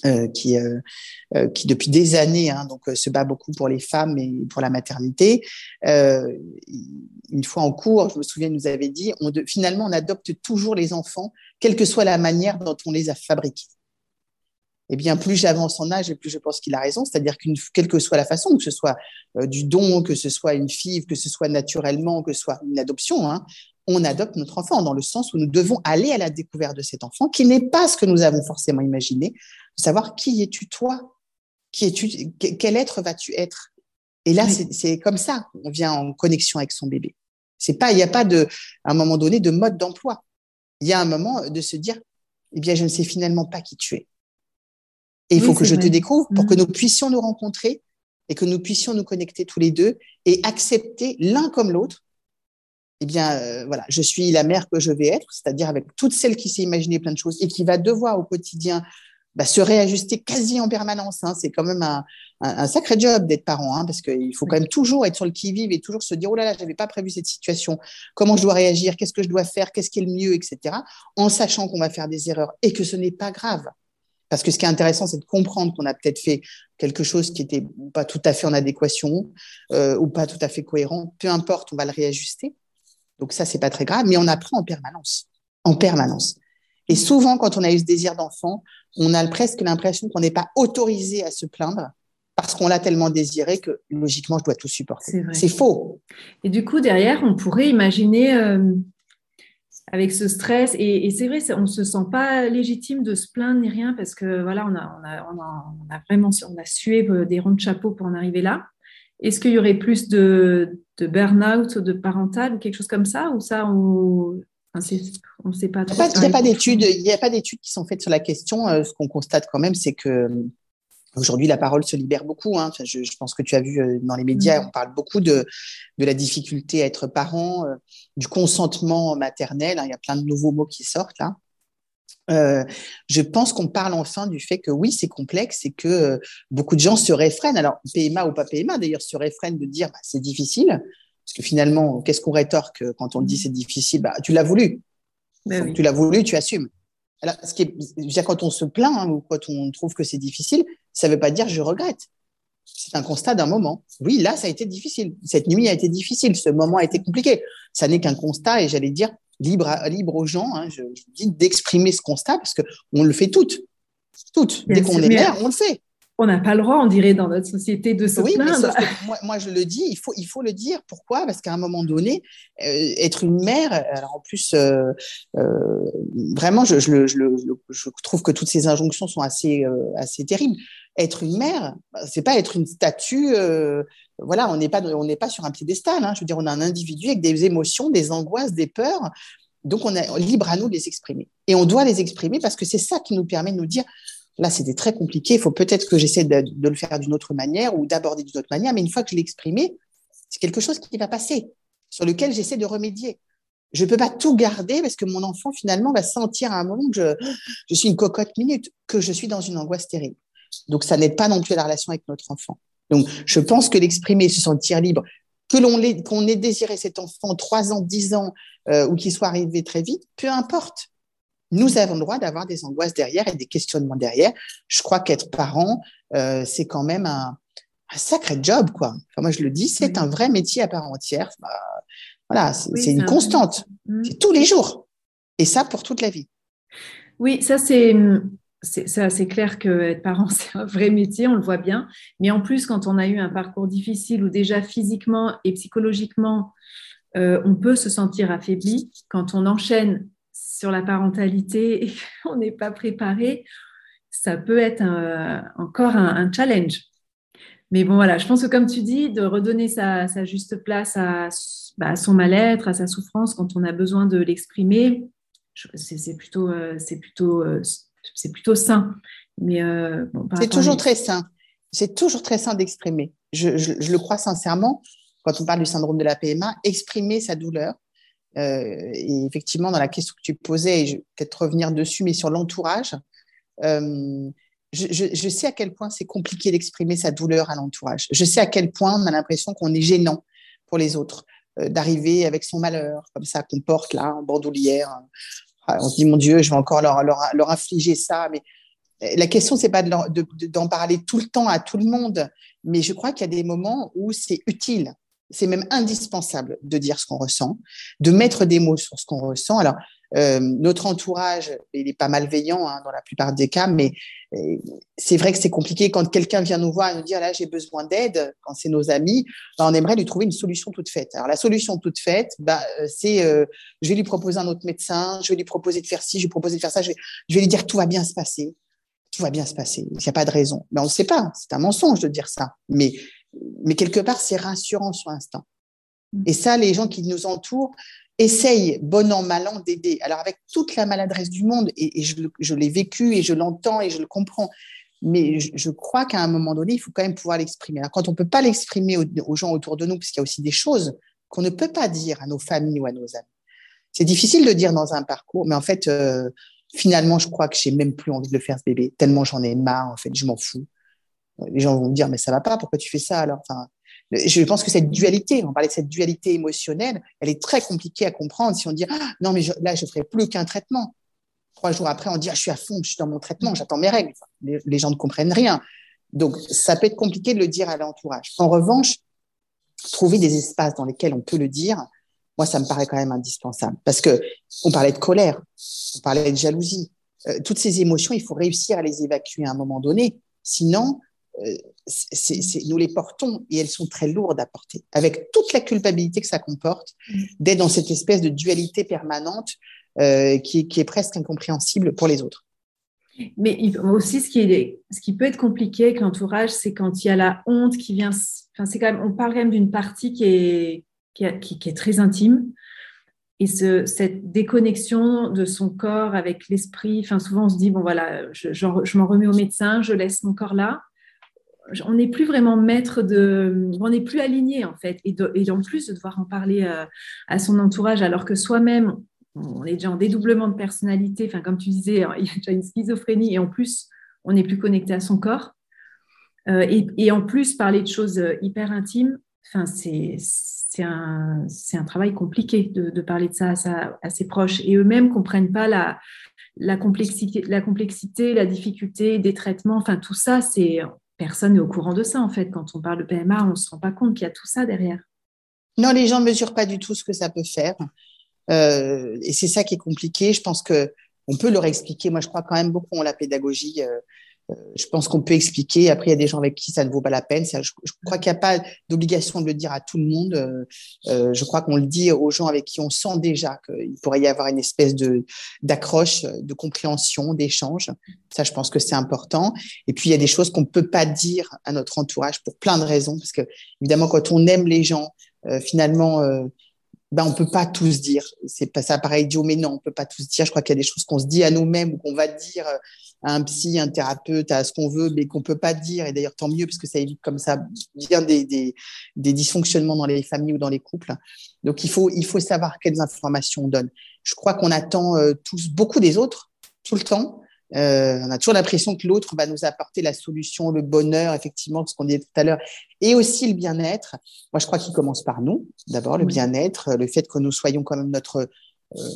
euh, qui, euh, qui depuis des années hein, donc se bat beaucoup pour les femmes et pour la maternité. une fois en cours, je me souviens, il nous avait dit, on finalement, on adopte toujours les enfants, quelle que soit la manière dont on les a fabriqués eh bien, plus j'avance en âge et plus je pense qu'il a raison. C'est-à-dire qu'une, quelle que soit la façon, que ce soit euh, du don, que ce soit une fille, que ce soit naturellement, que ce soit une adoption, hein, on adopte notre enfant dans le sens où nous devons aller à la découverte de cet enfant, qui n'est pas ce que nous avons forcément imaginé, de savoir qui es-tu toi, qui es-tu, quel être vas-tu être? Et là, c'est, comme ça, on vient en connexion avec son bébé. C'est pas, il n'y a pas de, à un moment donné, de mode d'emploi. Il y a un moment de se dire, eh bien, je ne sais finalement pas qui tu es. Et il faut que je te découvre pour que mm. nous puissions nous rencontrer et que nous puissions nous connecter tous les deux et accepter l'un comme l'autre. Eh bien, euh, voilà, je suis la mère que je vais être, c'est-à-dire avec toute celle qui s'est imaginé plein de choses et qui va devoir au quotidien bah, se réajuster quasi en permanence. Hein. C'est quand même un, sacré job d'être parent, hein, parce qu'il faut quand même toujours être sur le qui-vive et toujours se dire, oh là là, j'avais pas prévu cette situation, comment je dois réagir, qu'est-ce que je dois faire, qu'est-ce qui est le mieux, etc. En sachant qu'on va faire des erreurs et que ce n'est pas grave. Parce que ce qui est intéressant, c'est de comprendre qu'on a peut-être fait quelque chose qui n'était pas tout à fait en adéquation euh, ou pas tout à fait cohérent. Peu importe, on va le réajuster. Donc ça, c'est pas très grave, mais on apprend en permanence, en permanence. Et souvent, quand on a eu ce désir d'enfant, on a presque l'impression qu'on n'est pas autorisé à se plaindre parce qu'on l'a tellement désiré que logiquement, je dois tout supporter. C'est faux. Et du coup, derrière, on pourrait imaginer euh, avec ce stress, et, c'est vrai, on ne se sent pas légitime de se plaindre ni rien parce que voilà, on a, on a, on a, vraiment on a sué euh, des ronds de chapeau pour en arriver là. Est-ce qu'il y aurait plus de, de burn-out, de parental ou quelque chose comme ça? Ou ça, on ne sait pas trop. Il n'y a pas d'études qui sont faites sur la question. Euh, ce qu'on constate quand même, c'est que Aujourd'hui, la parole se libère beaucoup. Hein. je, pense que tu as vu euh, dans les médias, mm. on parle beaucoup de, de la difficulté à être parent, euh, du consentement maternel. Hein. Il y a plein de nouveaux mots qui sortent là. Euh, je pense qu'on parle enfin du fait que oui, c'est complexe et que beaucoup de gens se réfrènent. Alors, PMA ou pas PMA, d'ailleurs, se réfrènent de dire bah, c'est difficile. Parce que finalement, qu'est-ce qu'on rétorque quand on dit mm. c'est difficile? Bah, Tu l'as voulu. Ben tu l'as voulu, tu assumes. Alors, ce qui est, quand on se plaint hein, ou quand on trouve que c'est difficile, ça ne veut pas dire je regrette. C'est un constat d'un moment. Oui, là, ça a été difficile. Cette nuit a été difficile. Ce moment a été compliqué. Ça n'est qu'un constat et j'allais dire libre, libre aux gens, hein, je, dis d'exprimer ce constat parce qu'on le fait toutes. Toutes. Dès qu'on est mère, on le fait on n'a pas le droit, on dirait, dans notre société de se oui, plaindre. moi, moi, je le dis, il faut, il faut le dire. Pourquoi? Parce qu'à un moment donné, euh, être une mère, alors en plus, euh, euh, vraiment, je, je, je, je, trouve que toutes ces injonctions sont assez, assez terribles. Être une mère, bah, c'est pas être une statue. voilà, on n'est pas, on n'est pas sur un piédestal. Hein, je veux dire, on a un individu avec des émotions, des angoisses, des peurs. Donc, on est libre à nous de les exprimer. Et on doit les exprimer parce que c'est ça qui nous permet de nous dire Là, c'était très compliqué. Il faut peut-être que j'essaie de, le faire d'une autre manière ou d'aborder d'une autre manière. Mais une fois que je l'ai exprimé, c'est quelque chose qui va passer, sur lequel j'essaie de remédier. Je ne peux pas tout garder parce que mon enfant, finalement, va sentir à un moment que je, suis une cocotte minute, que je suis dans une angoisse terrible. Donc, ça n'aide pas non plus la relation avec notre enfant. Donc, je pense que l'exprimer, se sentir libre, que l'on qu'on ait désiré cet enfant trois ans, dix ans, euh, ou qu'il soit arrivé très vite, peu importe nous avons le droit d'avoir des angoisses derrière et des questionnements derrière. Je crois qu'être parent, euh, c'est quand même un, sacré job, quoi. moi, je le dis, c'est un vrai métier à part entière. Bah, voilà, c'est une constante. Mm. C'est tous les jours. Et ça, pour toute la vie. Oui, ça, c'est. C'est clair que être parent, c'est un vrai métier, on le voit bien. Mais en plus, quand on a eu un parcours difficile où déjà physiquement et psychologiquement, euh, on peut se sentir affaibli, quand on enchaîne sur la parentalité et on n'est pas préparé, ça peut être encore un, challenge. Mais bon, voilà, je pense que comme tu dis, de redonner sa, juste place bah, à, son mal-être, à sa souffrance quand on a besoin de l'exprimer, c'est plutôt, c'est plutôt, c'est plutôt sain. Mais euh, c'est toujours très sain. C'est toujours très sain d'exprimer. Je, je, le crois sincèrement. Quand on parle du syndrome de la PMA, exprimer sa douleur, euh, et effectivement, dans la question que tu posais, et je vais peut-être revenir dessus, mais sur l'entourage, euh, je, sais à quel point c'est compliqué d'exprimer sa douleur à l'entourage. Je sais à quel point on a l'impression qu'on est gênant pour les autres, euh, d'arriver avec son malheur, comme ça, qu'on porte là, en bandoulière. On se dit, mon Dieu, je vais encore leur, leur, leur infliger ça. Mais la question, c'est pas d'en de, d'en parler tout le temps à tout le monde, mais je crois qu'il y a des moments où c'est utile c'est même indispensable de dire ce qu'on ressent, de mettre des mots sur ce qu'on ressent. Alors, euh, notre entourage, il est pas malveillant hein, dans la plupart des cas, mais euh, c'est vrai que c'est compliqué quand quelqu'un vient nous voir et nous dire là j'ai besoin d'aide, quand c'est nos amis, ben, on aimerait lui trouver une solution toute faite. Alors la solution toute faite, bah, c'est je vais lui proposer un autre médecin, je vais lui proposer de faire ci, je vais lui proposer de faire ça, je vais, je vais lui dire tout va bien se passer, tout va bien se passer, il n'y a pas de raison. Mais on ne sait pas, c'est un mensonge de dire ça. Mais mais quelque part, c'est rassurant sur l'instant. Mm. Et ça, les gens qui nous entourent essayent, bon an, mal an, d'aider. Alors, avec toute la maladresse du monde, et, je, l'ai vécu et je l'entends et je le comprends, mais je, crois qu'à un moment donné, il faut quand même pouvoir l'exprimer. quand on ne peut pas l'exprimer aux, gens autour de nous, parce qu'il y a aussi des choses qu'on ne peut pas dire à nos familles ou à nos amis. C'est difficile de dire dans un parcours, mais en fait, euh, finalement, je crois que j'ai même plus envie de le faire, ce bébé, tellement j'en ai marre, en fait, je m'en fous les gens vont me dire mais ça va pas, pourquoi tu fais ça alors? Enfin, je pense que cette dualité, on parlait de cette dualité émotionnelle, elle est très compliquée à comprendre si on dit ah, non mais là je ferai plus qu'un traitement. Trois jours après on dit ah, je suis à fond, je suis dans mon traitement, j'attends mes règles. les, gens ne comprennent rien. Donc ça peut être compliqué de le dire à l'entourage. En revanche, trouver des espaces dans lesquels on peut le dire, moi, ça me paraît quand même indispensable. Parce que on parlait de colère, on parlait de jalousie. Euh, toutes ces émotions, il faut réussir à les évacuer à un moment donné. Sinon, euh, nous les portons et elles sont très lourdes à porter, avec toute la culpabilité que ça comporte, mm. d'être dans cette espèce de dualité permanente euh, qui, est presque incompréhensible pour les autres. Mais aussi, ce qui, est, ce qui peut être compliqué avec l'entourage, c'est quand il y a la honte qui vient. Enfin, c'est quand même, on parle quand même d'une partie qui est, qui, est très intime. Et ce, cette déconnexion de son corps avec l'esprit, enfin, souvent on se dit, bon voilà, je, je m'en remets au médecin, je laisse mon corps là on n'est plus vraiment maître de, on n'est plus aligné en fait, et, en plus de devoir en parler euh, à, son entourage, alors que soi-même, on est déjà en dédoublement de personnalité, enfin comme tu disais, il y a déjà une schizophrénie, et en plus, on n'est plus connecté à son corps, euh, et, en plus parler de choses euh, hyper intimes, enfin c'est un, un, travail compliqué de, parler de ça à, ses proches, et eux-mêmes comprennent pas la, la complexité, la complexité, la difficulté des traitements, enfin tout ça, c'est personne n'est au courant de ça, en fait. Quand on parle de PMA, on ne se rend pas compte qu'il y a tout ça derrière. Non, les gens ne mesurent pas du tout ce que ça peut faire. Euh, et c'est ça qui est compliqué. Je pense que on peut leur expliquer. Moi, je crois quand même beaucoup en la pédagogie. Euh, je pense qu'on peut expliquer. Après, il y a des gens avec qui ça ne vaut pas la peine. Je, crois qu'il n'y a pas d'obligation de le dire à tout le monde. Euh, euh, je crois qu'on le dit aux gens avec qui on sent déjà qu'il pourrait y avoir une espèce de d'accroche, de compréhension, d'échange. Ça, je pense que c'est important. Et puis, il y a des choses qu'on ne peut pas dire à notre entourage pour plein de raisons. Parce que, évidemment, quand on aime les gens, finalement, ben, on peut pas tous dire. C'est pas ça pareil idiot, mais non, on peut pas tous dire. Je crois qu'il y a des choses qu'on se dit à nous-mêmes ou qu'on va dire à un psy, un thérapeute, à ce qu'on veut, mais qu'on peut pas dire. Et d'ailleurs, tant mieux, parce que ça évite comme ça bien des, des, des, dysfonctionnements dans les familles ou dans les couples. Donc, il faut, il faut savoir quelles informations on donne. Je crois qu'on attend euh, tous beaucoup des autres, tout le temps. Euh, on a toujours l'impression que l'autre va nous apporter la solution, le bonheur, effectivement, ce qu'on disait tout à l'heure, et aussi le bien-être. Moi, je crois qu'il commence par nous. D'abord, le bien-être, le fait que nous soyons quand même notre euh,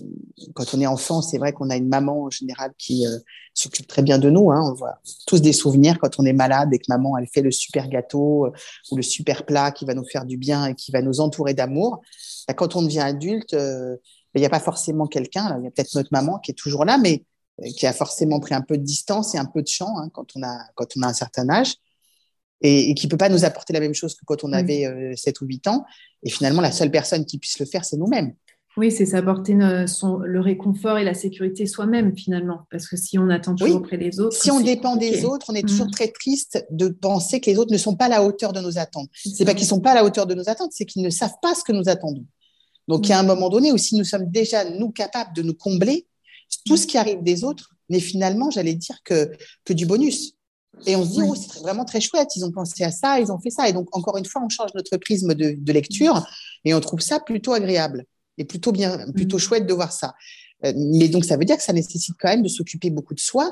quand on est enfant, c'est vrai qu'on a une maman en général qui euh, s'occupe très bien de nous. Hein. On voit tous des souvenirs quand on est malade et que maman, elle fait le super gâteau euh, ou le super plat qui va nous faire du bien et qui va nous entourer d'amour. Bah, quand on devient adulte, bah, il n'y a pas forcément quelqu'un. Il y a peut-être notre maman qui est toujours là, mais qui a forcément pris un peu de distance et un peu de champ hein, quand, on a, quand on a un certain âge. Et, qui ne peut pas nous apporter la même chose que quand on mmh. avait 7 ou 8 ans. Et finalement, la seule personne qui puisse le faire, c'est nous-mêmes. Oui, c'est s'apporter le réconfort et la sécurité soi-même finalement, parce que si on attend toujours auprès des autres. Si on dépend des autres, on est toujours mm. très triste de penser que les autres ne sont pas à la hauteur de nos attentes. C'est pas qu'ils sont pas à la hauteur de nos attentes, c'est qu'ils ne savent pas ce que nous attendons. Donc, il y a un mm. moment donné où si nous sommes déjà, nous, capables de nous combler, tout ce qui arrive des autres n'est finalement, j'allais dire, que, que du bonus. Et on se dit, oh, c'est vraiment très chouette, ils ont pensé à ça, ils ont fait ça. Et donc, encore une fois, on change notre prisme de, de lecture et on trouve ça plutôt agréable et plutôt bien, plutôt mm. chouette de voir ça. Euh, mais donc, ça veut dire que ça nécessite quand même de s'occuper beaucoup de soi,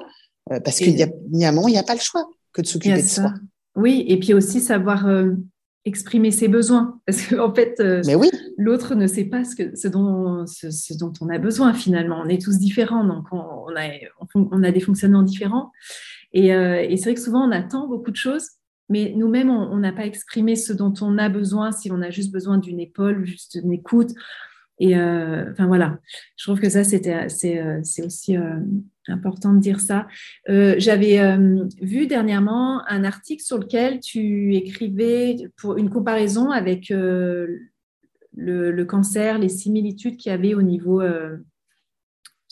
euh, parce qu'il y, a, y a un moment, il n'y a pas le choix que de s'occuper de soi. Oui, et puis aussi savoir euh, exprimer ses besoins, parce qu'en fait, oui. l'autre ne sait pas ce, que, ce, dont, ce, dont on a besoin finalement. On est tous différents, donc on, a, on a des fonctionnements différents. Et, et c'est vrai que souvent, on attend beaucoup de choses, mais nous-mêmes, on n'a pas exprimé ce dont on a besoin, si on a juste besoin d'une épaule, juste d'une écoute, et euh, enfin voilà, je trouve que ça, c'était, c'est, euh, aussi euh, important de dire ça. j'avais vu dernièrement un article sur lequel tu écrivais pour une comparaison avec le, le, cancer, les similitudes qu'il y avait au niveau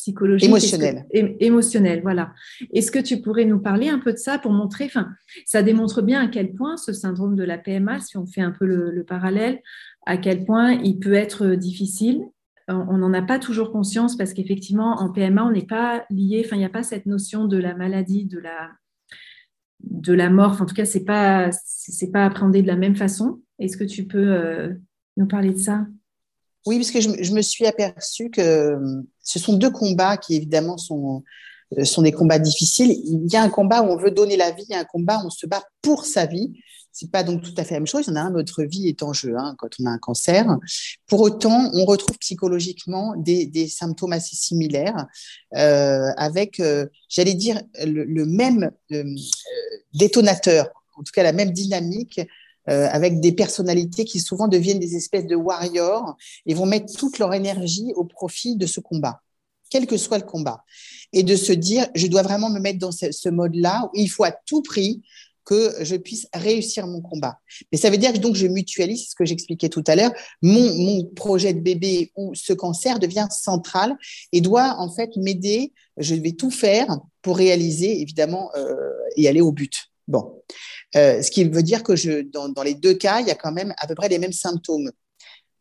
psychologique. Émotionnel. émotionnel, voilà. Est-ce que tu pourrais nous parler un peu de ça pour montrer, enfin, ça démontre bien à quel point ce syndrome de la PMA, si on fait un peu le, parallèle, à quel point il peut être difficile. On n'en a pas toujours conscience parce qu'effectivement, en PMA, on n'est pas lié, enfin, il n'y a pas cette notion de la maladie, de la, de la mort. en tout cas, c'est pas, c'est pas appréhendé de la même façon. Est-ce que tu peux euh, nous parler de ça? Oui, parce que je, me suis aperçue que euh, ce sont deux combats qui évidemment sont, euh, sont des combats difficiles. Il y a un combat où on veut donner la vie, il y a un combat où on se bat pour sa vie. C'est pas donc tout à fait la même chose. Il y en a un, notre vie est en jeu hein, quand on a un cancer. Pour autant, on retrouve psychologiquement des, symptômes assez similaires, euh, avec, euh, j'allais dire, le, le même euh, détonateur, en tout cas la même dynamique avec des personnalités qui souvent deviennent des espèces de warriors et vont mettre toute leur énergie au profit de ce combat, quel que soit le combat. Et de se dire, je dois vraiment me mettre dans ce, ce mode-là où il faut à tout prix que je puisse réussir mon combat. Mais ça veut dire que donc je mutualise ce que j'expliquais tout à l'heure. Mon, mon projet de bébé ou ce cancer devient central et doit en fait m'aider. Je vais tout faire pour réaliser évidemment euh, et aller au but. Bon, euh, ce qui veut dire que je, dans, dans, les deux cas, il y a quand même à peu près les mêmes symptômes.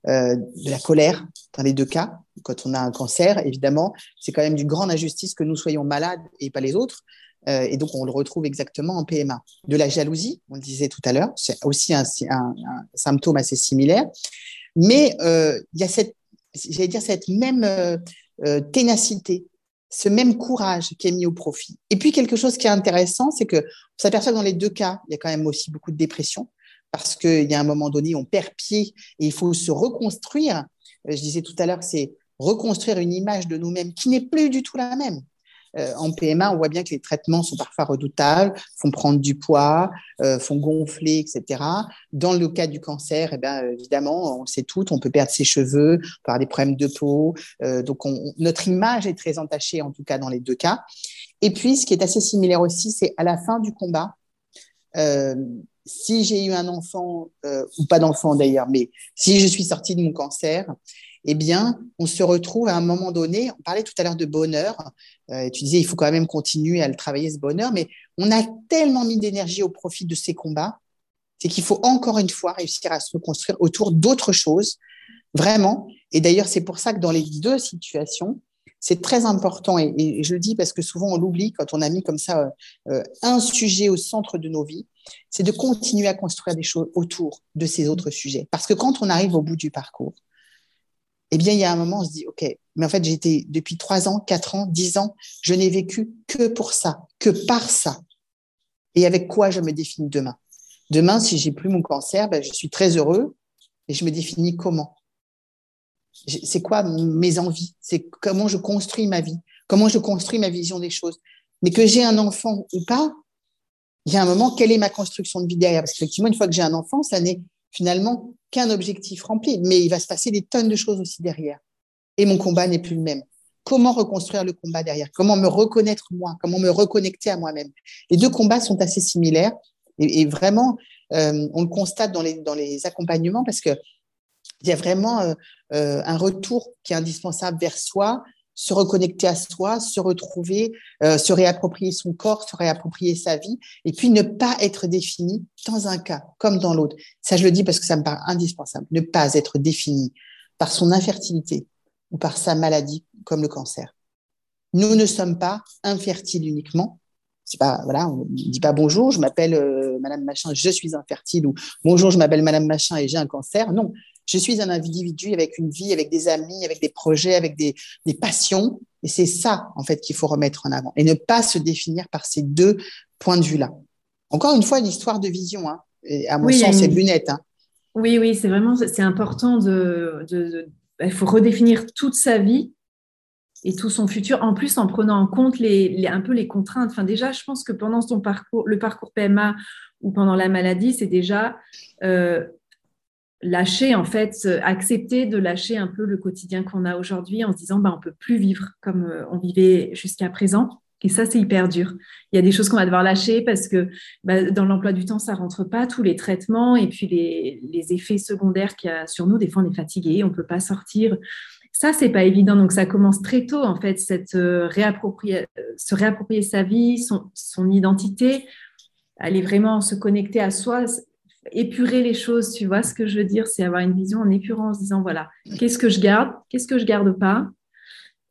Euh, de la colère dans les deux cas. Quand on a un cancer, évidemment, c'est quand même d'une grande injustice que nous soyons malades et pas les autres. Euh, et donc, on le retrouve exactement en PMA. De la jalousie, on le disait tout à l'heure, c'est aussi un, symptôme assez similaire. Mais euh, il y a cette, dire, cette même euh, ténacité, ce même courage qui est mis au profit. Et puis, quelque chose qui est intéressant, c'est que on s'aperçoit dans les deux cas, il y a quand même aussi beaucoup de dépression, parce qu'il y a un moment donné, on perd pied et il faut se reconstruire. Je disais tout à l'heure, c'est reconstruire une image de nous-mêmes qui n'est plus du tout la même. Euh, en PMA, on voit bien que les traitements sont parfois redoutables, font prendre du poids, euh, font gonfler, etc. Dans le cas du cancer, eh évidemment, on le sait tout, on peut perdre ses cheveux, on peut avoir des problèmes de peau. Euh, donc, notre image est très entachée, en tout cas dans les deux cas. Et puis, ce qui est assez similaire aussi, c'est à la fin du combat, si j'ai eu un enfant, ou pas d'enfant d'ailleurs, mais si je suis sortie de mon cancer, eh bien, on se retrouve à un moment donné, on parlait tout à l'heure de bonheur, euh, tu disais il faut quand même continuer à le travailler ce bonheur, mais on a tellement mis d'énergie au profit de ces combats, c'est qu'il faut encore une fois réussir à se reconstruire autour d'autres choses, vraiment. Et d'ailleurs, c'est pour ça que dans les deux situations, c'est très important, et, je le dis parce que souvent on l'oublie quand on a mis comme ça euh, euh, un sujet au centre de nos vies, c'est de continuer à construire des choses autour de ces autres sujets. Parce que quand on arrive au bout du parcours, eh bien, il y a un moment, on se dit, OK, mais en fait, été depuis trois ans, quatre ans, dix ans, je n'ai vécu que pour ça, que par ça. Et avec quoi je me définis demain? Demain, si j'ai plus mon cancer, ben, je suis très heureux et je me définis comment? C'est quoi mes envies? C'est comment je construis ma vie? Comment je construis ma vision des choses? Mais que j'ai un enfant ou pas, il y a un moment, quelle est ma construction de vie derrière? Parce qu'effectivement, une fois que j'ai un enfant, ça n'est finalement qu'un objectif rempli, mais il va se passer des tonnes de choses aussi derrière. Et mon combat n'est plus le même. Comment reconstruire le combat derrière? Comment me reconnaître moi? Comment me reconnecter à moi-même? Les deux combats sont assez similaires et, vraiment, euh, on le constate dans les, accompagnements parce que il y a vraiment euh, euh, un retour qui est indispensable vers soi, se reconnecter à soi, se retrouver, euh, se réapproprier son corps, se réapproprier sa vie, et puis ne pas être défini dans un cas comme dans l'autre. Ça, je le dis parce que ça me paraît indispensable. Ne pas être défini par son infertilité ou par sa maladie comme le cancer. Nous ne sommes pas infertiles uniquement. Pas voilà, on ne dit pas bonjour, je m'appelle euh, Madame Machin, je suis infertile ou bonjour, je m'appelle Madame Machin et j'ai un cancer. Non, je suis un individu avec une vie, avec des amis, avec des projets, avec des, passions. Et c'est ça, en fait, qu'il faut remettre en avant et ne pas se définir par ces deux points de vue-là. Encore une fois, une histoire de vision. Hein. à mon sens, c'est lunettes. Hein. Oui, oui, c'est vraiment c'est important de, Il faut redéfinir toute sa vie et tout son futur, en plus en prenant en compte les, un peu les contraintes. Enfin, déjà, je pense que pendant ton parcours, le parcours PMA ou pendant la maladie, c'est déjà euh, lâcher, en fait, accepter de lâcher un peu le quotidien qu'on a aujourd'hui en se disant, bah, on peut plus vivre comme euh, on vivait jusqu'à présent. Et ça, c'est hyper dur. Il y a des choses qu'on va devoir lâcher parce que bah, dans l'emploi du temps, ça rentre pas, tous les traitements et puis les, les effets secondaires qu'il y a sur nous. Des fois, on est fatigué, on peut pas sortir. Ça, c'est pas évident. Donc, ça commence très tôt, en fait, cette euh, réapproprier, euh, se réapproprier sa vie, son, son identité, aller vraiment se connecter à soi épurer les choses, tu vois ce que je veux dire? C'est avoir une vision en épurant, en se disant, voilà, qu'est-ce que je garde, qu'est-ce que je garde pas?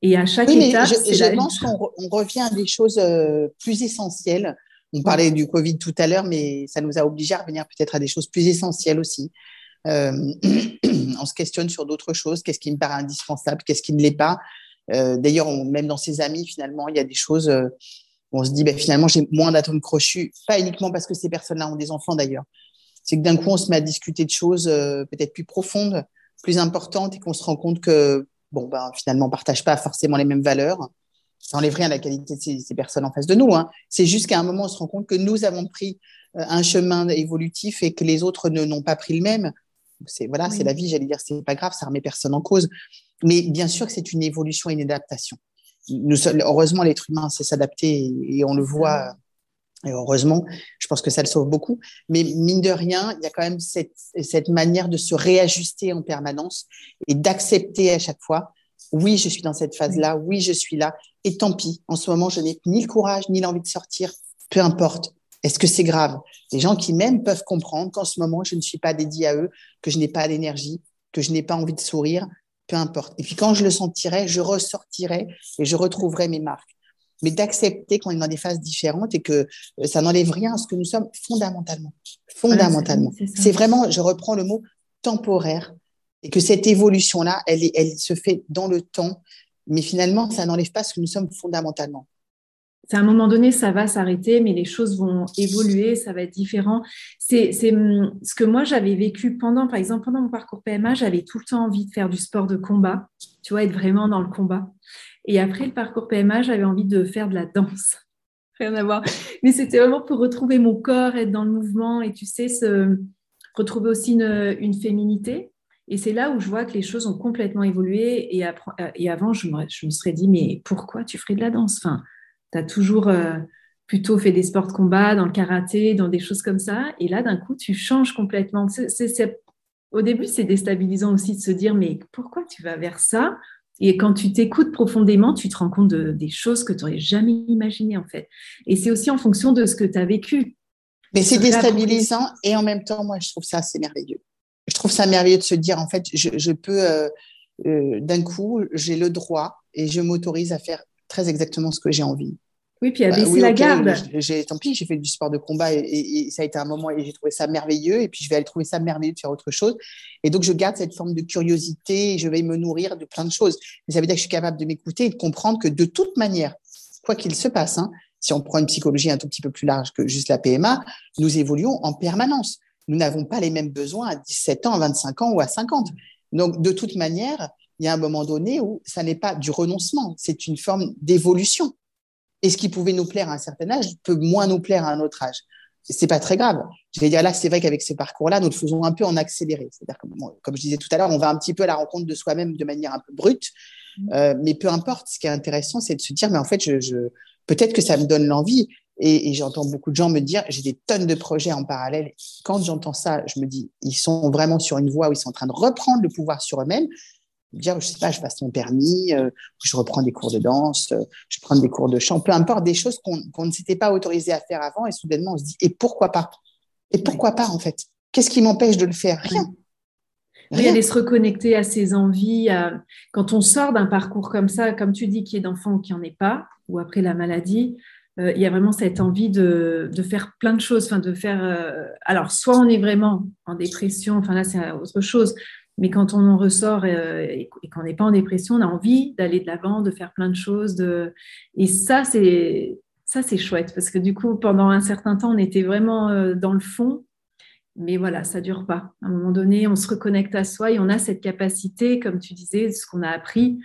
Et à chaque étape... Je, pense qu'on revient à des choses euh, plus essentielles. On parlait du Covid tout à l'heure, mais ça nous a obligés à revenir peut-être à des choses plus essentielles aussi. Euh, on se questionne sur d'autres choses. Qu'est-ce qui me paraît indispensable? Qu'est-ce qui ne l'est pas? Euh, D'ailleurs, même dans ses amis, finalement, il y a des choses où on se dit, ben, finalement, j'ai moins d'atomes crochus, pas uniquement parce que ces personnes-là ont des enfants d'ailleurs, c'est que d'un coup, on se met à discuter de choses euh, peut-être plus profondes, plus importantes, et qu'on se rend compte que, bon, ben, finalement, on ne partage pas forcément les mêmes valeurs. ça n'enlève rien à la qualité de ces, personnes en face de nous. Hein. C'est juste qu'à un moment, on se rend compte que nous avons pris euh, un chemin évolutif et que les autres ne n'ont pas pris le même. C'est voilà, c'est la vie. J'allais dire, c'est pas grave, ça remet personne en cause. Mais bien sûr que c'est une évolution et une adaptation. Nous, heureusement, l'être humain sait s'adapter et, on le voit. Et heureusement, je pense que ça le sauve beaucoup. Mais mine de rien, il y a quand même cette, manière de se réajuster en permanence et d'accepter à chaque fois oui, je suis dans cette phase-là, oui, je suis là, et tant pis, en ce moment, je n'ai ni le courage, ni l'envie de sortir, peu importe. Est-ce que c'est grave? Les gens qui m'aiment peuvent comprendre qu'en ce moment, je ne suis pas dédiée à eux, que je n'ai pas d'énergie, que je n'ai pas envie de sourire, peu importe. Et puis quand je le sentirai, je ressortirai et je retrouverai mes marques. Mais d'accepter qu'on est dans des phases différentes et que euh, ça n'enlève rien à ce que nous sommes fondamentalement. Fondamentalement. c'est vraiment, je reprends le mot temporaire, et que cette évolution-là, elle, elle se fait dans le temps, mais finalement, ça n'enlève pas ce que nous sommes fondamentalement. C'est à un moment donné, ça va s'arrêter, mais les choses vont évoluer, ça va être différent. C'est hum, ce que moi j'avais vécu pendant, par exemple, pendant mon parcours PMA, j'avais tout le temps envie de faire du sport de combat, tu vois, être vraiment dans le combat. Et après le parcours PMA, j'avais envie de faire de la danse. Rien à voir. Mais c'était vraiment pour retrouver mon corps, être dans le mouvement et tu sais, retrouver aussi une, féminité. Et c'est là où je vois que les choses ont complètement évolué. Et, avant, je me, je me, serais dit, mais pourquoi tu ferais de la danse? Enfin, Tu as toujours euh, plutôt fait des sports de combat, dans le karaté, dans des choses comme ça. Et là, d'un coup, tu changes complètement. au début, c'est déstabilisant aussi de se dire, mais pourquoi tu vas vers ça? Et quand tu t'écoutes profondément, tu te rends compte de, des choses que tu n'aurais jamais imaginées, en fait. Et c'est aussi en fonction de ce que tu as vécu. Mais c'est déstabilisant et en même temps, moi, je trouve ça assez merveilleux je trouve ça merveilleux de se dire, en fait, je, peux, euh, euh, d'un coup, j'ai le droit et je m'autorise à faire très exactement ce que j'ai envie. Oui, puis à bah baisser la garde. J'ai, tant pis, j'ai fait du sport de combat et, ça a été un moment et j'ai trouvé ça merveilleux. Et puis je vais aller trouver ça merveilleux de faire autre chose. Et donc je garde cette forme de curiosité et je vais me nourrir de plein de choses. Mais ça veut dire que je suis capable de m'écouter et de comprendre que de toute manière, quoi qu'il se passe, hein, si on prend une psychologie un tout petit peu plus large que juste la PMA, nous évoluons en permanence nous n'avons pas les mêmes besoins à 17 ans, à 25 ans ou à 50. Donc, de toute manière, il y a un moment donné où ça n'est pas du renoncement, c'est une forme d'évolution. Et ce qui pouvait nous plaire à un certain âge peut moins nous plaire à un autre âge. C'est pas très grave. Je vais dire là, c'est vrai qu'avec ce parcours-là, nous le faisons un peu en accéléré. C'est-à-dire que, comme je disais tout à l'heure, on va un petit peu à la rencontre de soi-même de manière un peu brute. Mmh. Euh, mais peu importe, ce qui est intéressant, c'est de se dire, mais en fait, je, je peut-être que ça me donne l'envie. Et, j'entends beaucoup de gens me dire, j'ai des tonnes de projets en parallèle. Quand j'entends ça, je me dis, ils sont vraiment sur une voie où ils sont en train de reprendre le pouvoir sur eux-mêmes. Dire, je sais pas, je passe mon permis, euh, je reprends des cours de danse, euh, je prends des cours de chant, peu importe, des choses qu'on ne s'était pas autorisé à faire avant. Et soudainement, on se dit, et pourquoi pas? Et pourquoi pas, en fait? Qu'est-ce qui m'empêche de le faire? Rien. Oui, aller se reconnecter à ses envies. Quand on sort d'un parcours comme ça, comme tu dis, qui est d'enfant ou qui n'en est pas, ou après la maladie, euh, il y a vraiment cette envie de, de, faire plein de choses, enfin de faire. Euh, alors, soit on est vraiment en dépression, enfin là c'est autre chose, mais quand on en ressort euh, et, qu'on n'est pas en dépression, on a envie d'aller de l'avant, de faire plein de choses, et ça c'est ça c'est chouette parce que du coup pendant un certain temps on était vraiment dans le fond, mais voilà ça dure pas. À un moment donné, on se reconnecte à soi et on a cette capacité, comme tu disais, ce qu'on a appris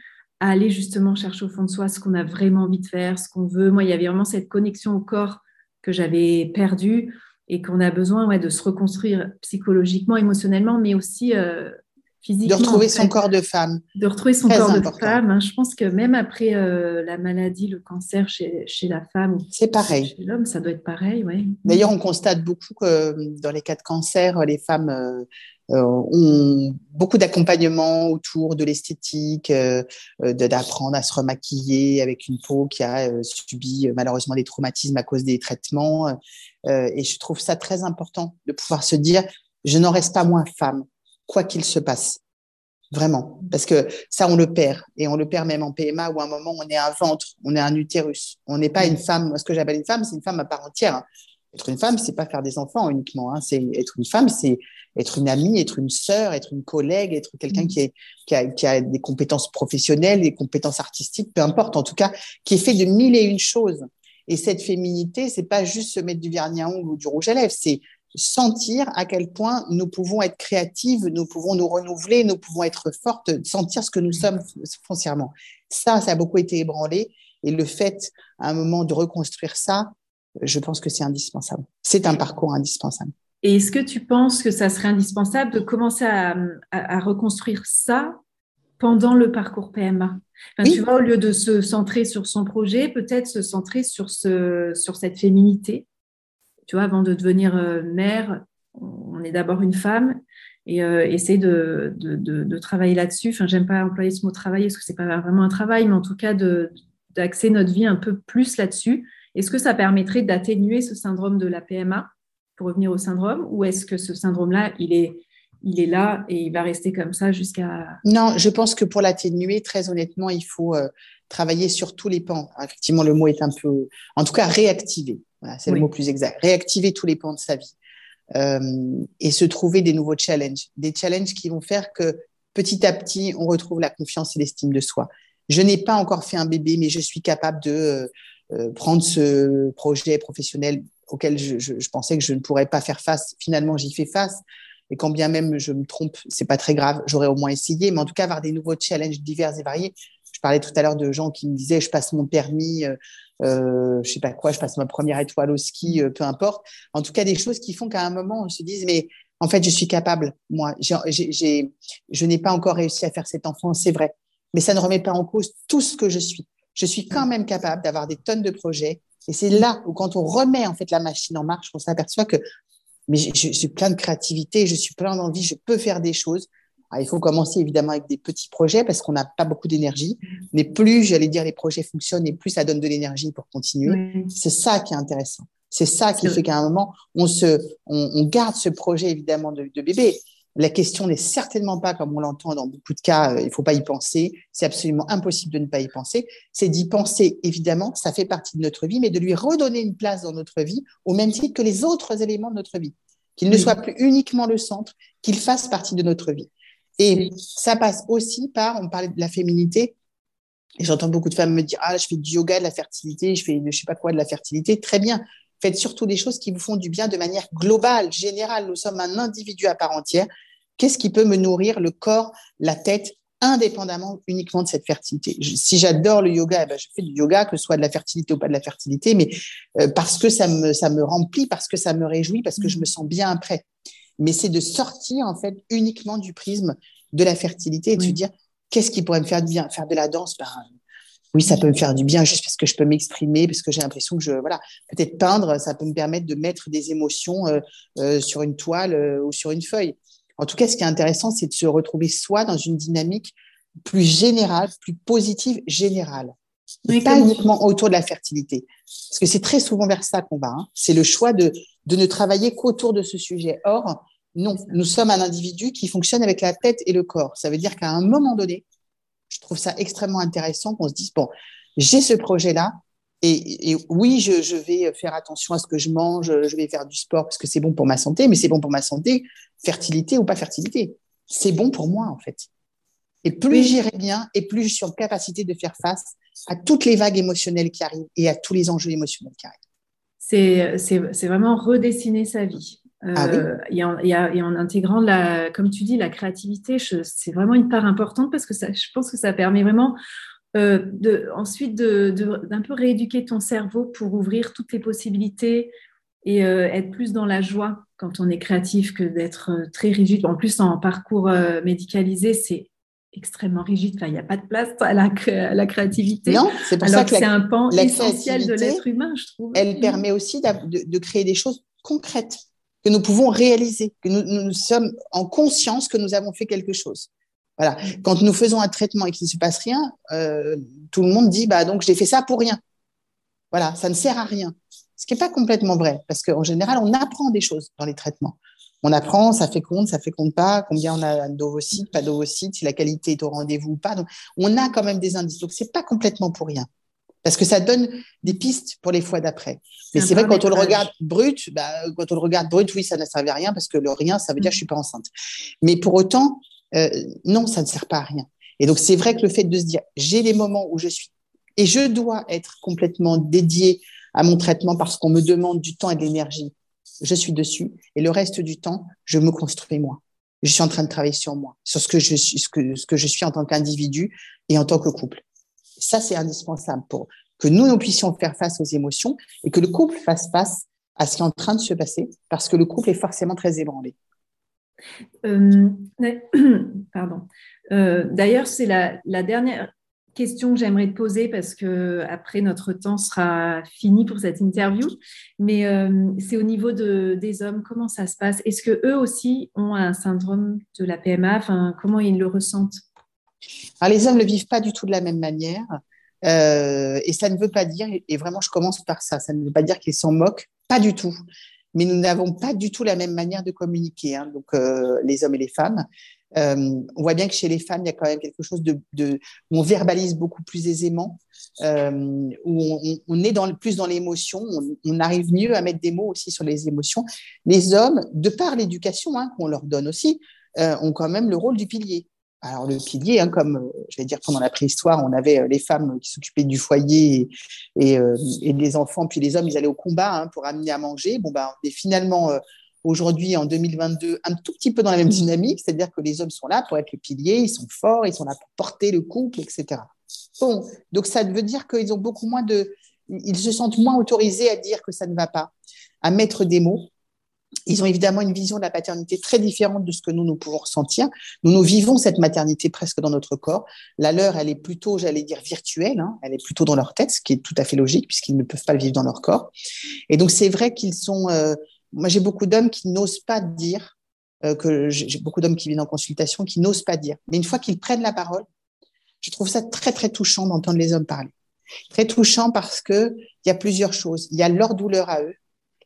à aller justement chercher au fond de soi ce qu'on a vraiment envie de faire, ce qu'on veut. Moi, il y avait vraiment cette connexion au corps que j'avais perdue et qu'on a besoin de se reconstruire psychologiquement, émotionnellement, mais aussi euh, physiquement. De retrouver son corps de femme. De retrouver son corps de femme. Hein. Je pense que même après euh, la maladie, le cancer chez, chez la femme, c'est pareil. Chez l'homme, ça doit être pareil. Ouais. D'ailleurs, on constate beaucoup que dans les cas de cancer, les femmes euh, euh, ont beaucoup d'accompagnement autour de l'esthétique, euh, d'apprendre à se remaquiller avec une peau qui a euh, subi malheureusement des traumatismes à cause des traitements. et je trouve ça très important de pouvoir se dire, je n'en reste pas moins femme, quoi qu'il se passe. Vraiment. Parce que ça, on le perd. Et on le perd même en PMA où à un moment, on est un ventre, on est un utérus. On n'est pas une femme. Ce que j'appelle une femme, c'est une femme à part entière. Être une femme, c'est pas faire des enfants uniquement. Hein. C'est être une femme, c'est être une amie, être une sœur, être une collègue, être quelqu'un qui, qui, a, qui a des compétences professionnelles, des compétences artistiques, peu importe. En tout cas, qui est fait de mille et une choses. Et cette féminité, c'est pas juste se mettre du vernis à ongles ou du rouge à lèvres, c'est sentir à quel point nous pouvons être créatives, nous pouvons nous renouveler, nous pouvons être fortes, sentir ce que nous sommes foncièrement. Ça, ça a beaucoup été ébranlé. Et le fait, à un moment, de reconstruire ça, je pense que c'est indispensable. C'est un parcours indispensable. Et est-ce que tu penses que ça serait indispensable de commencer à, reconstruire ça pendant le parcours PMA Tu vois, au lieu de se centrer sur son projet, peut-être se centrer sur, ce, sur cette féminité? Tu vois, avant de devenir euh, mère, on est d'abord une femme et euh, essayer de, de, travailler là-dessus. Enfin, j'aime pas employer ce mot travailler parce que c'est pas vraiment un travail, mais en tout cas d'axer notre vie un peu plus là-dessus. Est-ce que ça permettrait d'atténuer ce syndrome de la PMA pour revenir au syndrome ou est-ce que ce syndrome-là, il est, il est là et il va rester comme ça jusqu'à... Non, je pense que pour l'atténuer, très honnêtement, il faut euh, travailler sur tous les pans. Effectivement, le mot est un peu... En tout cas, réactiver. C'est le mot plus exact. Réactiver tous les pans de sa vie. Euh, et se trouver des nouveaux challenges. Des challenges qui vont faire que petit à petit, on retrouve la confiance et l'estime de soi. Je n'ai pas encore fait un bébé, mais je suis capable de euh, prendre ce projet professionnel auquel je, pensais que je ne pourrais pas faire face. Finalement, j'y fais face. Et quand bien même je me trompe, c'est pas très grave. J'aurais au moins essayé. Mais en tout cas, avoir des nouveaux challenges divers et variés. Je parlais tout à l'heure de gens qui me disaient, je passe mon permis, euh, je sais pas quoi, je passe ma première étoile au ski, euh, peu importe. En tout cas, des choses qui font qu'à un moment, on se dise, mais en fait, je suis capable. Moi, je n'ai pas encore réussi à faire cet enfant, c'est vrai. Mais ça ne remet pas en cause tout ce que je suis. Je suis quand même capable d'avoir des tonnes de projets, et c'est là où, quand on remet en fait la machine en marche, on s'aperçoit que mais je, suis plein de créativité, je suis plein d'envie, je peux faire des choses. Il faut commencer évidemment avec des petits projets parce qu'on n'a pas beaucoup d'énergie. Mais plus, j'allais dire, les projets fonctionnent et plus ça donne de l'énergie pour continuer. C'est ça qui est intéressant. C'est ça qui fait qu'à un moment, on, se, on, garde ce projet évidemment de, de bébé. La question n'est certainement pas, comme on l'entend dans beaucoup de cas, euh, il ne faut pas y penser. C'est absolument impossible de ne pas y penser. C'est d'y penser, évidemment, ça fait partie de notre vie, mais de lui redonner une place dans notre vie au même titre que les autres éléments de notre vie. Qu'il ne soit plus uniquement le centre, qu'il fasse partie de notre vie. Et ça passe aussi par, on parlait de la féminité, et j'entends beaucoup de femmes me dire, ah, je fais du yoga, de la fertilité, je fais je sais pas quoi de la fertilité. Très bien. Faites surtout des choses qui vous font du bien de manière globale, générale. Nous sommes un individu à part entière. Qu'est-ce qui peut me nourrir le corps, la tête, indépendamment uniquement de cette fertilité? si j'adore le yoga, eh ben je fais du yoga, que ce soit de la fertilité ou pas de la fertilité, mais euh, parce que ça me, ça me remplit, parce que ça me réjouit, parce que je me sens bien après. Mais c'est de sortir en fait uniquement du prisme de la fertilité et de se dire qu'est-ce qui pourrait me faire du bien? Faire de la danse, ben, oui, ça peut me faire du bien juste parce que je peux m'exprimer, parce que j'ai l'impression que je, voilà, peut-être peindre, ça peut me permettre de mettre des émotions euh, euh, sur une toile euh, ou sur une feuille. En tout cas, ce qui est intéressant, c'est de se retrouver soi dans une dynamique plus générale, plus positive, générale. Pas uniquement autour de la fertilité. Parce que c'est très souvent vers ça qu'on va. Hein. C'est le choix de, de ne travailler qu'autour de ce sujet. Or, non, nous sommes un individu qui fonctionne avec la tête et le corps. Ça veut dire qu'à un moment donné, je trouve ça extrêmement intéressant qu'on se dise, bon, j'ai ce projet-là, et, oui, je, vais faire attention à ce que je mange, je vais faire du sport parce que c'est bon pour ma santé, mais c'est bon pour ma santé, fertilité ou pas fertilité. C'est bon pour moi, en fait. Et plus j'irai bien, et plus je suis en capacité de faire face à toutes les vagues émotionnelles qui arrivent et à tous les enjeux émotionnels qui arrivent. C'est vraiment redessiner sa vie. Ah euh, et, en, intégrant, la, comme tu dis, la créativité, c'est vraiment une part importante parce que ça, je pense que ça permet vraiment euh, de, ensuite d'un peu rééduquer ton cerveau pour ouvrir toutes les possibilités et euh, être plus dans la joie quand on est créatif que d'être très rigide. En plus, en parcours médicalisé, c'est extrêmement rigide. Enfin, il n'y a pas de place à la, la créativité. Non, c'est pour ça que, c'est un pan essentiel de l'être humain, je trouve. Elle permet aussi de, créer des choses concrètes que nous pouvons réaliser, que nous, sommes en conscience que nous avons fait quelque chose. Voilà. Quand nous faisons un traitement et qu'il ne se passe rien, euh, tout le monde dit bah donc j'ai fait ça pour rien. Voilà, ça ne sert à rien. Ce qui n'est pas complètement vrai, parce qu'en général, on apprend des choses dans les traitements. On apprend, ça fait compte, ça fait compte pas, combien on a d'ovocytes, pas d'ovocytes, si la qualité est au rendez-vous ou pas. Donc, on a quand même des indices. Donc, c'est pas complètement pour rien parce que ça donne des pistes pour les fois d'après. Mais c'est vrai, quand on le regarde brut, bah, quand on le regarde brut, oui, ça ne servait à rien parce que le rien, ça veut dire que je suis pas enceinte. Mais pour autant, euh, non, ça ne sert pas à rien. Et donc, c'est vrai que le fait de se dire, j'ai les moments où je suis et je dois être complètement dédié à mon traitement parce qu'on me demande du temps et de l'énergie, je suis dessus. Et le reste du temps, je me construis moi. Je suis en train de travailler sur moi, sur ce que je suis, ce que, je suis en tant qu'individu et en tant que couple. Ça, c'est indispensable pour que nous, nous puissions faire face aux émotions et que le couple fasse face à ce qui est en train de se passer, parce que le couple est forcément très ébranlé. Euh, pardon. Euh, d'ailleurs, c'est la, dernière question que j'aimerais te poser parce que après notre temps sera fini pour cette interview. Mais euh, c'est au niveau de, des hommes, comment ça se passe? Est-ce que eux aussi ont un syndrome de la PMA? Comment ils le ressentent? Alors, les hommes ne le vivent pas du tout de la même manière. et ça ne veut pas dire, et vraiment je commence par ça, ça ne veut pas dire qu'ils s'en moquent, pas du tout mais nous n'avons pas du tout la même manière de communiquer, hein, donc euh, les hommes et les femmes. Euh, on voit bien que chez les femmes, il y a quand même quelque chose où on verbalise beaucoup plus aisément, euh, où on, est plus dans l'émotion, on, arrive mieux à mettre des mots aussi sur les émotions. Les hommes, de par l'éducation hein, qu'on leur donne aussi, ont quand même le rôle du pilier. Alors le pilier, hein, comme euh, je vais dire pendant la préhistoire, on avait euh, les femmes qui s'occupaient du foyer et, euh, et, des enfants, puis les hommes, ils allaient au combat hein, pour amener à manger. Bon ben, on finalement aujourd'hui en 2022 un tout petit peu dans la même dynamique, c'est-à-dire que les hommes sont là pour être le pilier, ils sont forts, ils sont là pour porter le couple, etc. Bon, donc ça veut dire qu'ils ont beaucoup moins de, ils se sentent moins autorisés à dire que ça ne va pas, à mettre des mots ils ont évidemment une vision de la paternité très différente de ce que nous, nous pouvons ressentir. Nous, nous vivons cette maternité presque dans notre corps. La leur, elle est plutôt, j'allais dire, virtuelle. Hein. Elle est plutôt dans leur tête, ce qui est tout à fait logique puisqu'ils ne peuvent pas le vivre dans leur corps. Et donc, c'est vrai qu'ils sont... Euh, moi, j'ai beaucoup d'hommes qui n'osent pas dire, euh, que j'ai beaucoup d'hommes qui viennent en consultation, qui n'osent pas dire. Mais une fois qu'ils prennent la parole, je trouve ça très, très touchant d'entendre les hommes parler. Très touchant parce que il y a plusieurs choses. Il y a leur douleur à eux,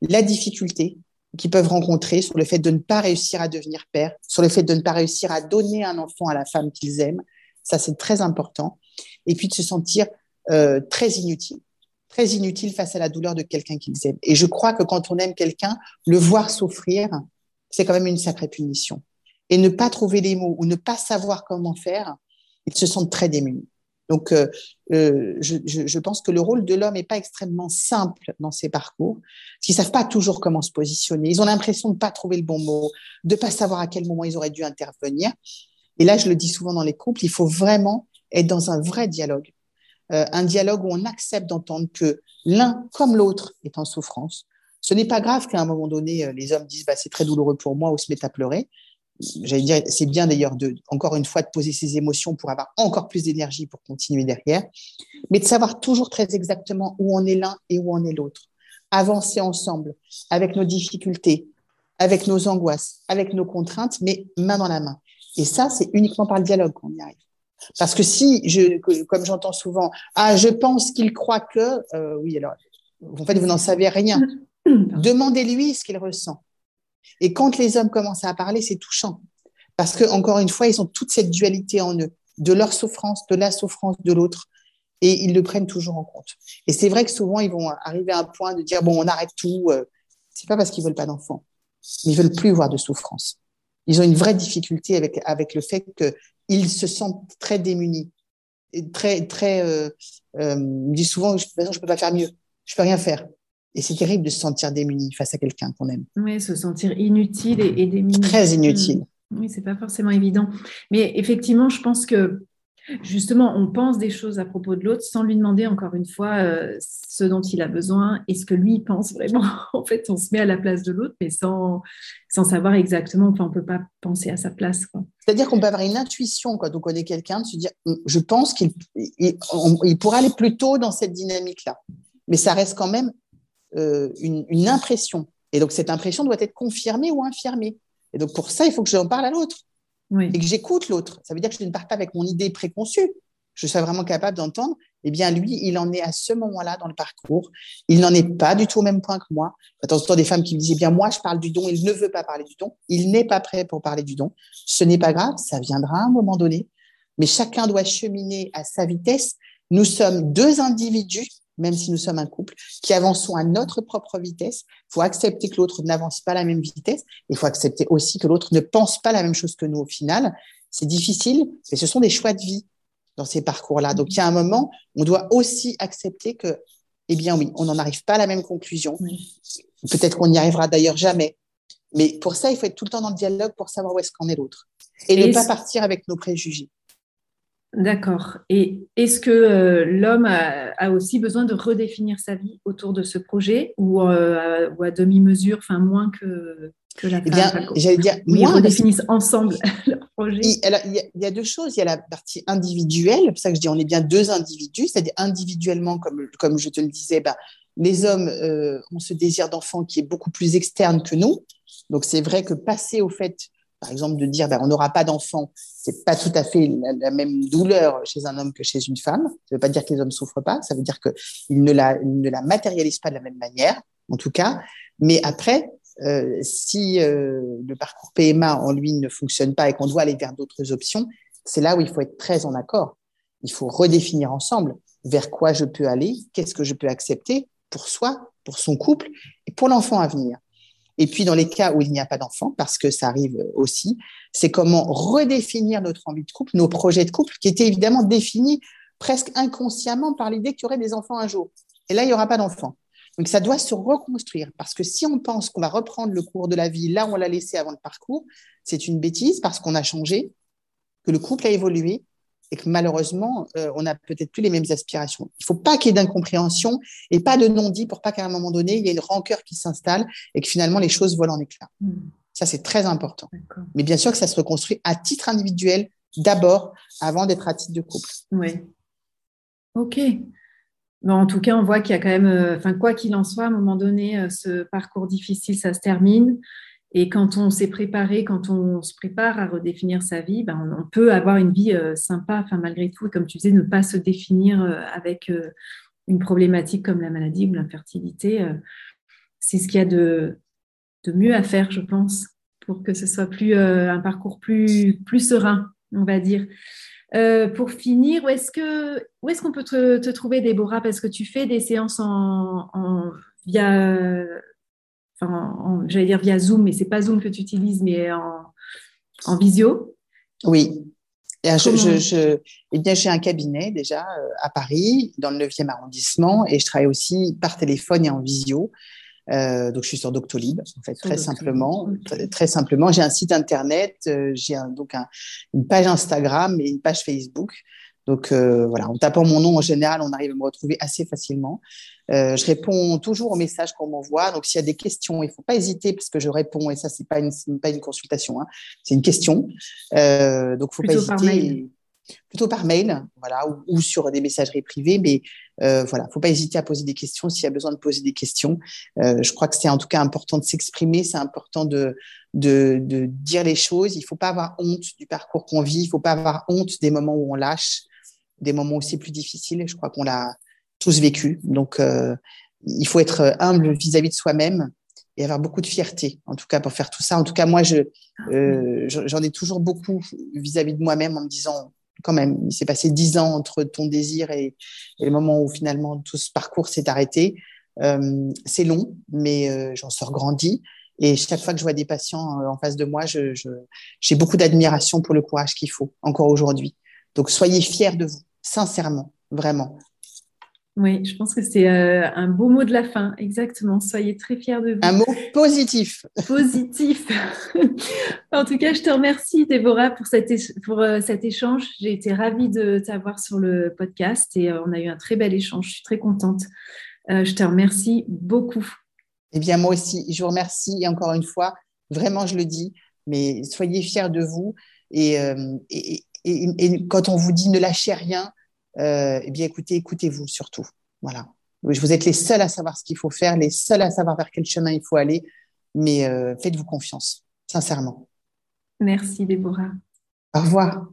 la difficulté, qu'ils peuvent rencontrer sur le fait de ne pas réussir à devenir père, sur le fait de ne pas réussir à donner un enfant à la femme qu'ils aiment. Ça, c'est très important. Et puis de se sentir euh, très inutile, très inutile face à la douleur de quelqu'un qu'ils aiment. Et je crois que quand on aime quelqu'un, le voir souffrir, c'est quand même une sacrée punition. Et ne pas trouver les mots ou ne pas savoir comment faire, ils se sentent très démunis. Donc, euh, euh, je, je, pense que le rôle de l'homme n'est pas extrêmement simple dans ces parcours, parce qu'ils savent pas toujours comment se positionner. Ils ont l'impression de pas trouver le bon mot, de pas savoir à quel moment ils auraient dû intervenir. Et là, je le dis souvent dans les couples, il faut vraiment être dans un vrai dialogue, euh, un dialogue où on accepte d'entendre que l'un comme l'autre est en souffrance. Ce n'est pas grave qu'à un moment donné, les hommes disent bah, c'est très douloureux pour moi ou se mettent à pleurer j'allais dire, c'est bien d'ailleurs de, encore une fois, de poser ses émotions pour avoir encore plus d'énergie pour continuer derrière, mais de savoir toujours très exactement où on est l'un et où on est l'autre. Avancer ensemble, avec nos difficultés, avec nos angoisses, avec nos contraintes, mais main dans la main. Et ça, c'est uniquement par le dialogue qu'on y arrive. Parce que si, je, comme j'entends souvent, ah, je pense qu'il croit que, euh, oui, alors, en fait, vous n'en savez rien. Demandez-lui ce qu'il ressent. Et quand les hommes commencent à parler, c'est touchant. Parce que, encore une fois, ils ont toute cette dualité en eux, de leur souffrance, de la souffrance de l'autre, et ils le prennent toujours en compte. Et c'est vrai que souvent, ils vont arriver à un point de dire, bon, on arrête tout. Euh, c'est pas parce qu'ils veulent pas d'enfants, ils veulent plus voir de souffrance. Ils ont une vraie difficulté avec, avec le fait qu'ils se sentent très démunis. Et très, très, euh, euh, ils disent souvent, je, je peux pas faire mieux. Je peux rien faire. Et c'est terrible de se sentir démuni face à quelqu'un qu'on aime. Oui, se sentir inutile et, démuni. Très inutile. Mmh. Oui, c'est pas forcément évident. Mais effectivement, je pense que justement, on pense des choses à propos de l'autre sans lui demander encore une fois euh, ce dont il a besoin et ce que lui pense vraiment. en fait, on se met à la place de l'autre, mais sans, sans savoir exactement, enfin, on ne peut pas penser à sa place. C'est-à-dire qu'on peut avoir une intuition quand on connaît quelqu'un, de se dire, je pense qu'il il, pourrait aller plus tôt dans cette dynamique-là. Mais ça reste quand même euh, une, impression. Et donc, cette impression doit être confirmée ou infirmée. Et donc, pour ça, il faut que j'en parle à l'autre. Et que j'écoute l'autre. Ça veut dire que je ne pars pas avec mon idée préconçue. Je sois vraiment capable d'entendre, eh bien, lui, il en est à ce moment-là dans le parcours. Il n'en est pas du tout au même point que moi. De temps en temps, des femmes qui me disent, eh bien, moi, je parle du don, il ne veut pas parler du don. Il n'est pas prêt pour parler du don. Ce n'est pas grave, ça viendra à un moment donné. Mais chacun doit cheminer à sa vitesse. Nous sommes deux individus même si nous sommes un couple, qui avançons à notre propre vitesse. Il faut accepter que l'autre n'avance pas à la même vitesse. Il faut accepter aussi que l'autre ne pense pas la même chose que nous au final. C'est difficile, mais ce sont des choix de vie dans ces parcours-là. Donc, il y a un moment, on doit aussi accepter que, eh bien oui, on n'en arrive pas à la même conclusion. Peut-être qu'on n'y arrivera d'ailleurs jamais. Mais pour ça, il faut être tout le temps dans le dialogue pour savoir où est-ce qu'en est l'autre. Et, ne pas partir avec nos préjugés. D'accord. Et est-ce que euh, l'homme a, aussi besoin de redéfinir sa vie autour de ce projet ou, euh, à demi-mesure, enfin moins que, que la eh femme J'allais dire, oui, ils redéfinissent ensemble leur projet. Il, y a, deux choses. Il y a la partie individuelle, c'est pour ça que je dis on est bien deux individus, c'est-à-dire individuellement, comme, comme je te le disais, bah, les hommes euh, ont ce désir d'enfant qui est beaucoup plus externe que nous. Donc c'est vrai que passer au fait par exemple, de dire ben, on n'aura pas d'enfant, c'est pas tout à fait la, même douleur chez un homme que chez une femme. Ça ne veut pas dire que les hommes souffrent pas, ça veut dire qu'ils ne la, matérialisent pas de la même manière, en tout cas. Mais après, euh, si euh, le parcours PMA en lui ne fonctionne pas et qu'on doit aller vers d'autres options, c'est là où il faut être très en accord. Il faut redéfinir ensemble vers quoi je peux aller, qu'est-ce que je peux accepter pour soi, pour son couple et pour l'enfant à venir. Et puis, dans les cas où il n'y a pas d'enfant, parce que ça arrive aussi, c'est comment redéfinir notre envie de couple, nos projets de couple, qui étaient évidemment définis presque inconsciemment par l'idée qu'il y aurait des enfants un jour. Et là, il n'y aura pas d'enfants. Donc, ça doit se reconstruire, parce que si on pense qu'on va reprendre le cours de la vie là où on l'a laissé avant le parcours, c'est une bêtise, parce qu'on a changé, que le couple a évolué, et que malheureusement, euh, on n'a peut-être plus les mêmes aspirations. Il ne faut pas qu'il y ait d'incompréhension et pas de non-dit pour pas qu'à un moment donné, il y ait une rancœur qui s'installe et que finalement les choses volent en éclats. Hmm. Ça, c'est très important. Mais bien sûr que ça se reconstruit à titre individuel d'abord, avant d'être à titre de couple. Oui. OK. Bon, en tout cas, on voit qu'il y a quand même, euh, quoi qu'il en soit, à un moment donné, euh, ce parcours difficile, ça se termine. Et quand on s'est préparé, quand on se prépare à redéfinir sa vie, ben on, peut avoir une vie euh, sympa, enfin, malgré tout. Et comme tu disais, ne pas se définir euh, avec euh, une problématique comme la maladie ou l'infertilité. c'est ce qu'il y a de, de, mieux à faire, je pense, pour que ce soit plus, un parcours plus, plus serein, on va dire. pour finir, où est-ce que où est-ce qu'on peut te, trouver, Déborah? Parce que tu fais des séances en, en via enfin, j'allais dire via Zoom, mais c'est pas Zoom que tu utilises, mais en, visio. Oui. Et je, je, eh bien, j'ai un cabinet déjà euh, à Paris, dans le 9e arrondissement, et je travaille aussi par téléphone et en visio. Euh, donc, je suis sur Doctolib, en fait, très simplement. Très, simplement, j'ai un site internet, euh, j'ai donc une page Instagram et une page Facebook. Donc euh, voilà, en tapant mon nom en général, on arrive à me retrouver assez facilement. Euh, je réponds toujours aux messages qu'on m'envoie. Donc s'il y a des questions, il ne faut pas hésiter parce que je réponds et ça c'est pas une pas une consultation, hein. c'est une question. Euh, donc faut Plutôt pas hésiter. Par mail. Plutôt par mail, voilà, ou, sur des messageries privées, mais euh, voilà, faut pas hésiter à poser des questions s'il y a besoin de poser des questions. Euh, je crois que c'est en tout cas important de s'exprimer, c'est important de, de, de dire les choses. Il faut pas avoir honte du parcours qu'on vit, il faut pas avoir honte des moments où on lâche des moments aussi plus difficiles. Je crois qu'on l'a tous vécu. Donc, euh, il faut être humble vis-à-vis de soi-même et avoir beaucoup de fierté, en tout cas, pour faire tout ça. En tout cas, moi, je, euh, j'en ai toujours beaucoup vis-à-vis de moi-même en me disant, quand même, il s'est passé dix ans entre ton désir et, le moment où finalement tout ce parcours s'est arrêté. Euh, c'est long, mais j'en sors grandi. Et chaque fois que je vois des patients en face de moi, j'ai je, beaucoup d'admiration pour le courage qu'il faut, encore aujourd'hui. Donc, soyez fiers de vous sincèrement, vraiment. Oui, je pense que c'est euh, un beau mot de la fin, exactement. Soyez très fiers de vous. Un mot positif. Positif. en tout cas, je te remercie, Déborah, pour cet, pour, euh, cet échange. J'ai été ravie de t'avoir sur le podcast et euh, on a eu un très bel échange. Je suis très contente. je te remercie beaucoup. Eh bien, moi aussi, je vous remercie. Et encore une fois, vraiment, je le dis, mais soyez fiers de vous. Et, et, et, quand on vous dit ne lâchez rien, eh bien écoutez, écoutez-vous surtout. Voilà. Vous êtes les seuls à savoir ce qu'il faut faire, les seuls à savoir vers quel chemin il faut aller, mais euh, faites-vous confiance, sincèrement. Merci Déborah. Au revoir.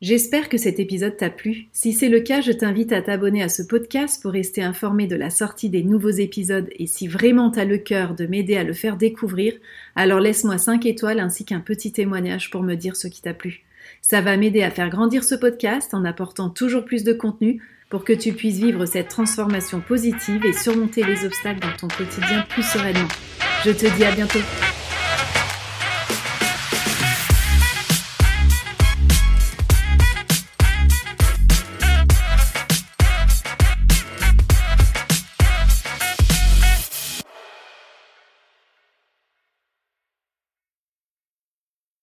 J'espère que cet épisode t'a plu. Si c'est le cas, je t'invite à t'abonner à ce podcast pour rester informé de la sortie des nouveaux épisodes et si vraiment t'as le cœur de m'aider à le faire découvrir, alors laisse-moi 5 étoiles ainsi qu'un petit témoignage pour me dire ce qui t'a plu. Ça va m'aider à faire grandir ce podcast en apportant toujours plus de contenu pour que tu puisses vivre cette transformation positive et surmonter les obstacles dans ton quotidien plus sereinement. Je te dis à bientôt.